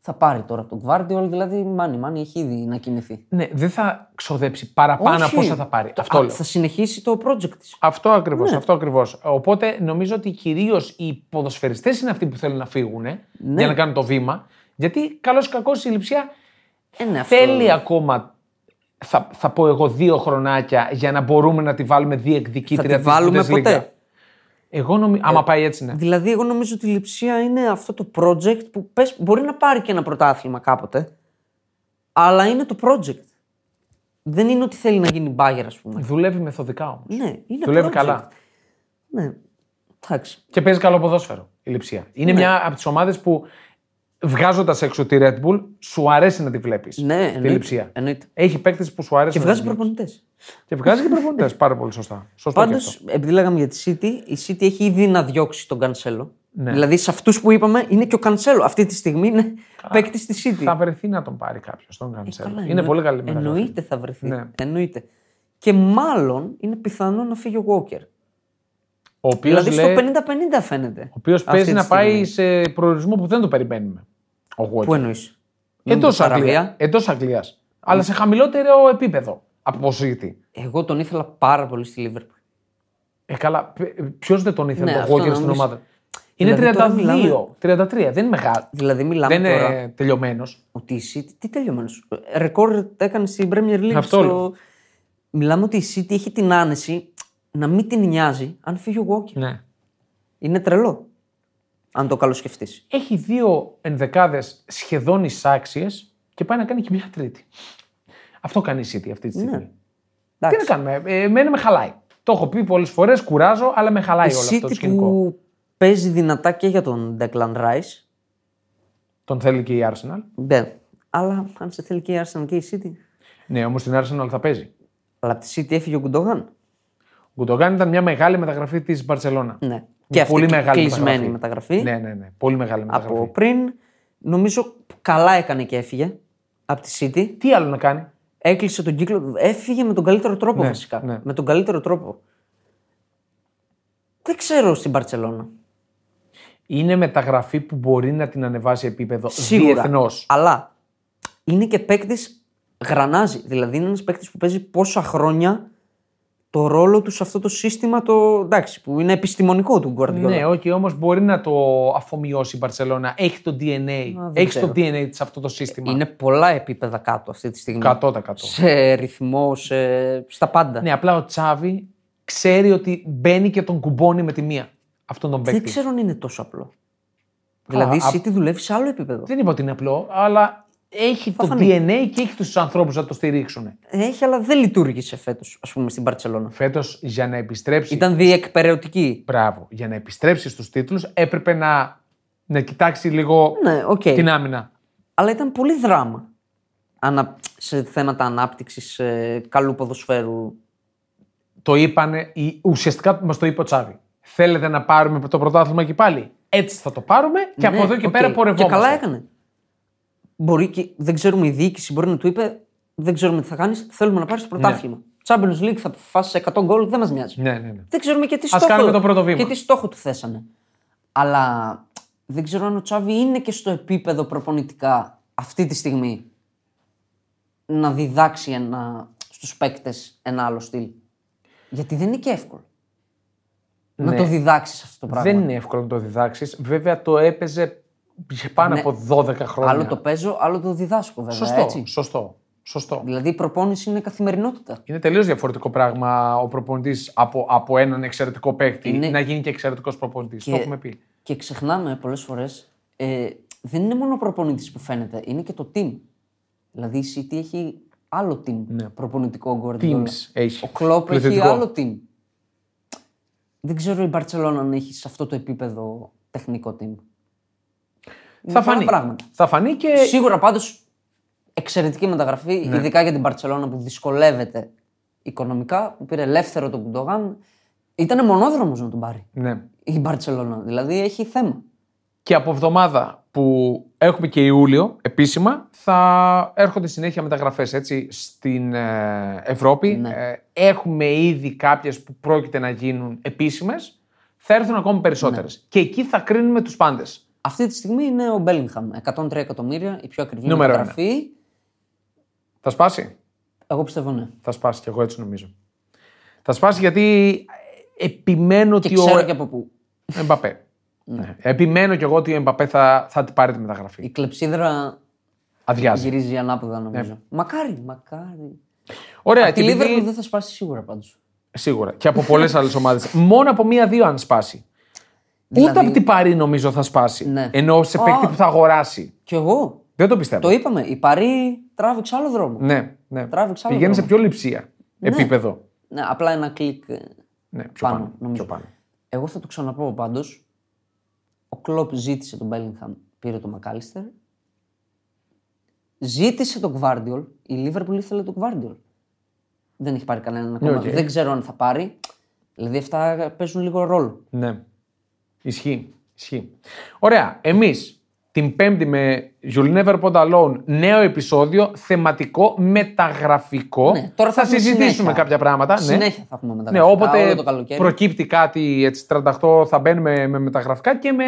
Θα πάρει τώρα από τον Guardiol, δηλαδή μάνι, μάνι έχει ήδη να κινηθεί. ναι, δεν θα ξοδέψει παραπάνω από όσα θα πάρει. Το- Αυτό α, λέω. Θα συνεχίσει το project της. Αυτό ακριβώς. Αυτό ακριβώς. Οπότε νομίζω ότι κυρίως οι ποδοσφαιριστές είναι αυτοί που θέλουν να φύγουν Ναι. για να κάνουν το βήμα. Γιατί καλό ή κακό η λειψία Ε, ναι, αυτό- θέλει ακόμα. Θα, θα πω εγώ δύο χρονάκια για να μπορούμε να τη βάλουμε Θα διεκδικήτρια τη της βάλουμε Bundesliga. ποτέ; Εγώ νομίζω. άμα πάει έτσι, ναι. Δηλαδή, εγώ νομίζω ότι η λειψία είναι αυτό το project που πες, μπορεί να πάρει και ένα πρωτάθλημα κάποτε, αλλά είναι το project. Δεν είναι ότι θέλει να γίνει μπάγερ, ας πούμε. Δουλεύει μεθοδικά όμως. Ναι, είναι Δουλεύει project. καλά. Ναι. Εντάξει. Και παίζει καλό ποδόσφαιρο η λειψία. Είναι Ναι. μια από τις ομάδες που βγάζοντας έξω τη Red Bull, σου αρέσει να τη βλέπεις. Ναι, τη εννοείται. λειψία. εννοείται. Έχει παίκτες που σου αρέσει Και να βγάζει τη βλέπεις. προπονητές. Και βγάζει και προπονητές. Πάρα πολύ σωστά. Σωστό Πάντως, και αυτό. επειδή λέγαμε για τη City, η City έχει ήδη να διώξει τον Κανσέλο. Ναι. Δηλαδή, σε αυτούς που είπαμε, είναι και ο Κανσέλο. Αυτή τη στιγμή είναι παίκτης της City. Θα βρεθεί να τον πάρει κάποιος, τον Κανσέλο. Ε, Καλά, είναι εννο- πολύ καλή μεταγραφή. Εννοείται θα βρεθεί. Ναι. Εννοείται. Και μάλλον είναι πιθανό να φύγει ο Walker. Ο οποίος Δηλαδή στο 50-50 φαίνεται. ο οποίος αυτή παίζει τη να πάει στιγμή. σε προορισμό που δεν το περιμένουμε. Ο Πού Walker. εννοείς; Εντός Αγγλία. Εντός Αγγλίας. Αλλά σε χαμηλότερο επίπεδο από όσο ζητεί. Εγώ τον ήθελα πάρα πολύ στη Λίβερπουλ. Ε, καλά, ποιος δεν τον ήθελε Ναι, τον αυτό Walker στην νομίζω. ομάδα; Είναι Δηλαδή, τώρα 32, μιλάμε- 33, δεν είναι μεγάλο. Δηλαδή, μιλάμε Δεν τώρα είναι τελειωμένος. ότι η City. Τι τελειωμένος; Ρεκόρ έκανε στην Premier League. Αυτό λέω. στο... Μιλάμε ότι η City έχει την άνεση να μην την νοιάζει αν φύγει ο Walker. Ναι. Είναι τρελό. Αν το καλοσκεφτείς. Έχει δύο ενδεκάδες σχεδόν εισάξιες και πάει να κάνει και μια τρίτη. Αυτό κάνει η City αυτή τη στιγμή. Ναι. Τι να Εντάξει. κάνουμε, ε, εμένα με χαλάει. Το έχω πει πολλές φορές, κουράζω, αλλά με χαλάει Η όλο αυτό το City σκηνικό. που παίζει δυνατά και για τον Declan Rice. Τον θέλει και η Arsenal. Ναι. Αλλά αν σε θέλει και η Arsenal και η City. Ναι, όμως την Arsenal θα παίζει. Αλλά από τη City έφυγε ο Γκουντογάν. Ο Γκουντογκάν ήταν μια μεγάλη μεταγραφή της Μπαρσελόνα. Ναι. Και αυτή πολύ και μεγάλη κλεισμένη μεταγραφή. Ναι, ναι, ναι. Πολύ μεγάλη μεταγραφή. από πριν. Νομίζω καλά έκανε και έφυγε από τη City. Τι άλλο να κάνει; Έκλεισε τον κύκλο. Έφυγε με τον καλύτερο τρόπο Ναι, βασικά. ναι. Με τον καλύτερο τρόπο. Δεν ξέρω στην Παρσελώνα. Είναι μεταγραφή που μπορεί να την ανεβάσει επίπεδο Σίγουρα. διεθνώς. Αλλά είναι και παίκτης γρανάζει. Δηλαδή είναι ένας παίκτης που παίζει πόσα χρόνια το ρόλο τους σε αυτό το σύστημα το, εντάξει, που είναι επιστημονικό του Guardiola. Ναι, όχι, όμως μπορεί να το αφομοιώσει η Μπαρσελόνα. Έχει το DNA. δεν Έχει ξέρω. το DNA της αυτό το σύστημα. Είναι πολλά επίπεδα κάτω αυτή τη στιγμή. 100%. Σε ρυθμό, σε... στα πάντα. Ναι, απλά ο Τσάβη ξέρει ότι μπαίνει και τον κουμπώνει με τη μία. Αυτόν τον Δεν παίκτη. ξέρω αν είναι τόσο απλό. δηλαδή η α- City δουλεύει σε άλλο επίπεδο. Δεν είπα ότι είναι απλό, αλλά έχει το φανεί. DNA και έχει τους ανθρώπους να το στηρίξουν. Έχει, αλλά δεν λειτουργήσε φέτος, ας πούμε, στην Μπαρσελόνα. Φέτος για να επιστρέψει. Ήταν διεκπεραιωτική. Μπράβο. Για να επιστρέψει στους τίτλους έπρεπε να, να κοιτάξει λίγο Ναι, οκ. την άμυνα. Αλλά ήταν πολύ δράμα. Ανα... Σε θέματα ανάπτυξης καλού ποδοσφαίρου. Το είπανε, η- ουσιαστικά μας το είπε ο Τσάβι. Θέλετε να πάρουμε το πρωτάθλημα και πάλι; Έτσι θα το πάρουμε και από Ναι, εδώ και οκ. πέρα Και πορευόμαστε. καλά έκανε. Μπορεί και δεν ξέρουμε, η διοίκηση μπορεί να του είπε: Δεν ξέρουμε τι θα κάνεις. Θέλουμε να πάρεις το πρωτάθλημα. Champions League θα φάσει 100 γκολ, δεν μας νοιάζει. Ναι, ναι, ναι. Δεν ξέρουμε και τι Ας στόχο, κάνουμε το πρώτο βήμα. και τι στόχο του θέσανε. Αλλά δεν ξέρω αν ο Τσάβη είναι και στο επίπεδο προπονητικά αυτή τη στιγμή να διδάξει ένα, στους παίκτες ένα άλλο στυλ. Γιατί δεν είναι και εύκολο. να Ναι. το διδάξεις αυτό το πράγμα. Δεν είναι εύκολο να το διδάξεις. Βέβαια το έπαιζε σε πάνω Ναι. από 12 χρόνια. Άλλο το παίζω, άλλο το διδάσκω βέβαια. Σωστό. Έτσι. Σωστό. Σωστό. Δηλαδή η προπόνηση είναι καθημερινότητα. Είναι τελείως διαφορετικό πράγμα ο προπονητής από, από έναν εξαιρετικό παίκτη Είναι- να γίνει και εξαιρετικός προπονητής. Το έχουμε πει. Και ξεχνάμε πολλές φορές, ε, δεν είναι μόνο ο προπονητής που φαίνεται, είναι και το team. Δηλαδή η City έχει άλλο team προπονητικό Guardiola. Ναι. Teams έχει. Ο Κλόπ έχει Πληθυντικό. άλλο team. Δεν ξέρω η Barcelona αν έχει σε αυτό το επίπεδο τεχνικό team. Θα Είναι πολλά φανεί. πράγματα. Θα φανεί και. Σίγουρα πάντως εξαιρετική μεταγραφή, Ναι. ειδικά για την Barcelona που δυσκολεύεται οικονομικά, που πήρε ελεύθερο τον Κουντογάν. Ήταν μονόδρομος να τον πάρει Ναι. η Barcelona. Δηλαδή έχει θέμα. Και από εβδομάδα που έχουμε και Ιούλιο επίσημα, θα έρχονται συνέχεια μεταγραφές έτσι, στην ε, Ευρώπη. Ναι. Ε, έχουμε ήδη κάποιες που πρόκειται να γίνουν επίσημες. Θα έρθουν ακόμη περισσότερες. Ναι. Και εκεί θα κρίνουμε τους πάντες. Αυτή τη στιγμή είναι ο Bellingham. 103 εκατομμύρια, η πιο ακριβή Νούμερο μεταγραφή. Θα σπάσει; Εγώ πιστεύω ναι. Θα σπάσει και εγώ έτσι νομίζω. Θα σπάσει γιατί επιμένω Και ότι ξέρω ο και από πού. Εμπαπέ. Ναι. Επιμένω κι εγώ ότι ο Εμπαπέ θα, θα την πάρει τη μεταγραφή. Η κλεψίδρα Αδειάζει. γυρίζει ανάποδα νομίζω. Ναι. Μακάρι, μακάρι. Ωραία, Από τη και επειδή- Liverpool δεν θα σπάσει σίγουρα πάντως. Σίγουρα. Και από πολλές άλλες ομάδες. Μόνο από μία-δύο αν σπάσει. Ούτε από την Παρή νομίζω θα σπάσει. Δηλαδή- Ναι. Ενώ σε παίκτη Α. που θα αγοράσει. Κι εγώ. Δεν το πιστεύω. Το είπαμε. Η Παρή τράβηξε άλλο δρόμο. Ναι, ναι. Τράβηξε άλλο Πηγαίνει σε δρόμο. πιο λειψία επίπεδο. Ναι, απλά ένα κλικ. ε, Ναι, πιο Πάνω, πάνω. νομίζω. πιο πάνω. Εγώ θα το ξαναπώ πάντως. Ο Κλοπ ζήτησε τον Bellingham, πήρε τον Μακάλιστερ. Ζήτησε τον Gvardiol. Η Liverpool ήθελε τον Gvardiol. Δεν έχει πάρει κανέναν ακόμα. οκ. Δεν ξέρω αν θα πάρει. Δηλαδή αυτά παίζουν λίγο ρόλο. Ναι. Ισχύει. Ισχύει. Ωραία. Εμείς την Πέμπτη με You'll Never Put Alone νέο επεισόδιο θεματικό μεταγραφικό. Ναι, τώρα θα θα έχουμε συζητήσουμε συνέχεια. κάποια πράγματα. ναι. Συνέχεια θα έχουμε Ναι, μεταγραφικά όποτε όλο το καλοκαίρι. προκύπτει κάτι έτσι 38 θα μπαίνουμε με μεταγραφικά και με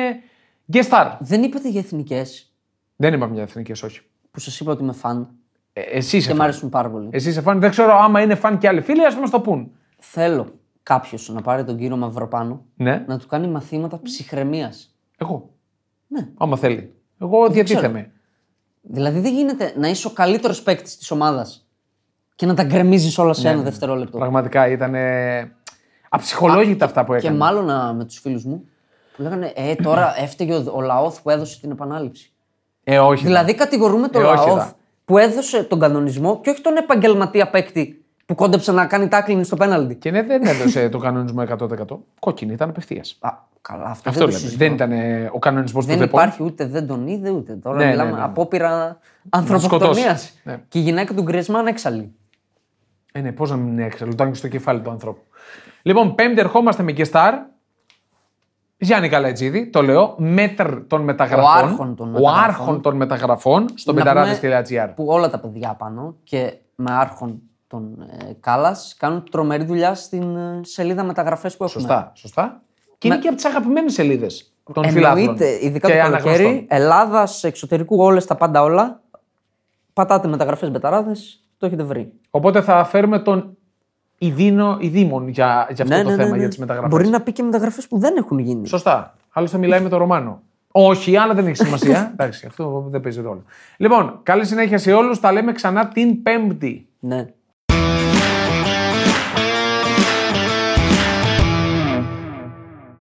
guest star. Δεν είπατε για εθνικές Δεν είπαμε για εθνικές, όχι. που σας είπα ότι είμαι φαν Ε, εσύ είσαι και μου φαν. αρέσουν πάρα πολύ. Εσύ είσαι φαν. Δεν ξέρω άμα είναι φαν και άλλοι φίλοι, ας μα το πούν. Θέλω κάποιος να πάρει τον κύριο Μαυροπάνο Ναι, να του κάνει μαθήματα ψυχραιμίας. εγώ. Ναι. Άμα θέλει. Εγώ διατίθεμαι. Δηλαδή δεν γίνεται να είσαι ο καλύτερος παίκτης της ομάδας και να τα γκρεμίζεις όλα σε Ναι, ένα δευτερόλεπτο. Πραγματικά ήταν ε, αψυχολόγητα αυτά που Και έκανε. μάλλον α, με τους φίλους μου που λέγανε Ε, τώρα έφταιγε ο, ο Λαόθ που έδωσε την επανάληψη. Ε, όχι. Δηλαδή κατηγορούμε τον Ε, όχι, Λαόθ δα. που έδωσε τον κανονισμό και όχι τον επαγγελματία παίκτη που κόντεψε να κάνει τάκλινγκ στο πέναλτι. Και ναι, δεν έδωσε το κανονισμό 100%. Κόκκινη, ήταν απευθείας. Α, καλά, αυτό, Αυτό δεν το λέμε. συζητώ. Δεν ήταν ε, ο κανονισμός του Δεν ΔΕΠΟ. υπάρχει ούτε δεν τον είδε ούτε. Τώρα Ναι, ναι, μιλάμε ναι, ναι. απόπειρα ανθρωποκτονίας. σκοτώσει. Ναι. Και η γυναίκα του Γκρισμάν έξαλλη. Ε, ναι, πώς να μην είναι έξαλλο, ήταν και στο κεφάλι του ανθρώπου. Λοιπόν, πέμπτη ερχόμαστε με Κεστάρ. Γιάννη Καλατζίδη, το λέω, μέτρ των μεταγραφών. άρχον των Ο μεταγραφών. άρχον των μεταγραφών στο Να μεταράδε.gr. Που όλα τα παιδιά πάνω και με άρχον τον ε, Κάλλας κάνουν τρομερή δουλειά στην ε, σελίδα μεταγραφές που έχουμε. Σωστά, σωστά. Και είναι και από τις αγαπημένες σελίδες των Εννοείται, φιλάθλων. ειδικά και το καλοκαίρι, αναγνωστών. Ελλάδα, εξωτερικού, όλες τα πάντα όλα. Πατάτε μεταγραφές μπεταράδες, το έχετε βρει. Οπότε θα φέρουμε τον Ιδίνο Ιδίμων για, για αυτό το θέμα, για τις μεταγραφές. Ναι, Μπορεί να πει και μεταγραφές που δεν έχουν γίνει. Σωστά. Άλλωστε μιλάει με τον Ρωμάνο. Όχι, αλλά δεν έχει σημασία. Εντάξει, αυτό δεν παίζει ρόλο. Λοιπόν, καλή συνέχεια σε όλους. Τα λέμε ξανά την Πέμπτη. Ναι.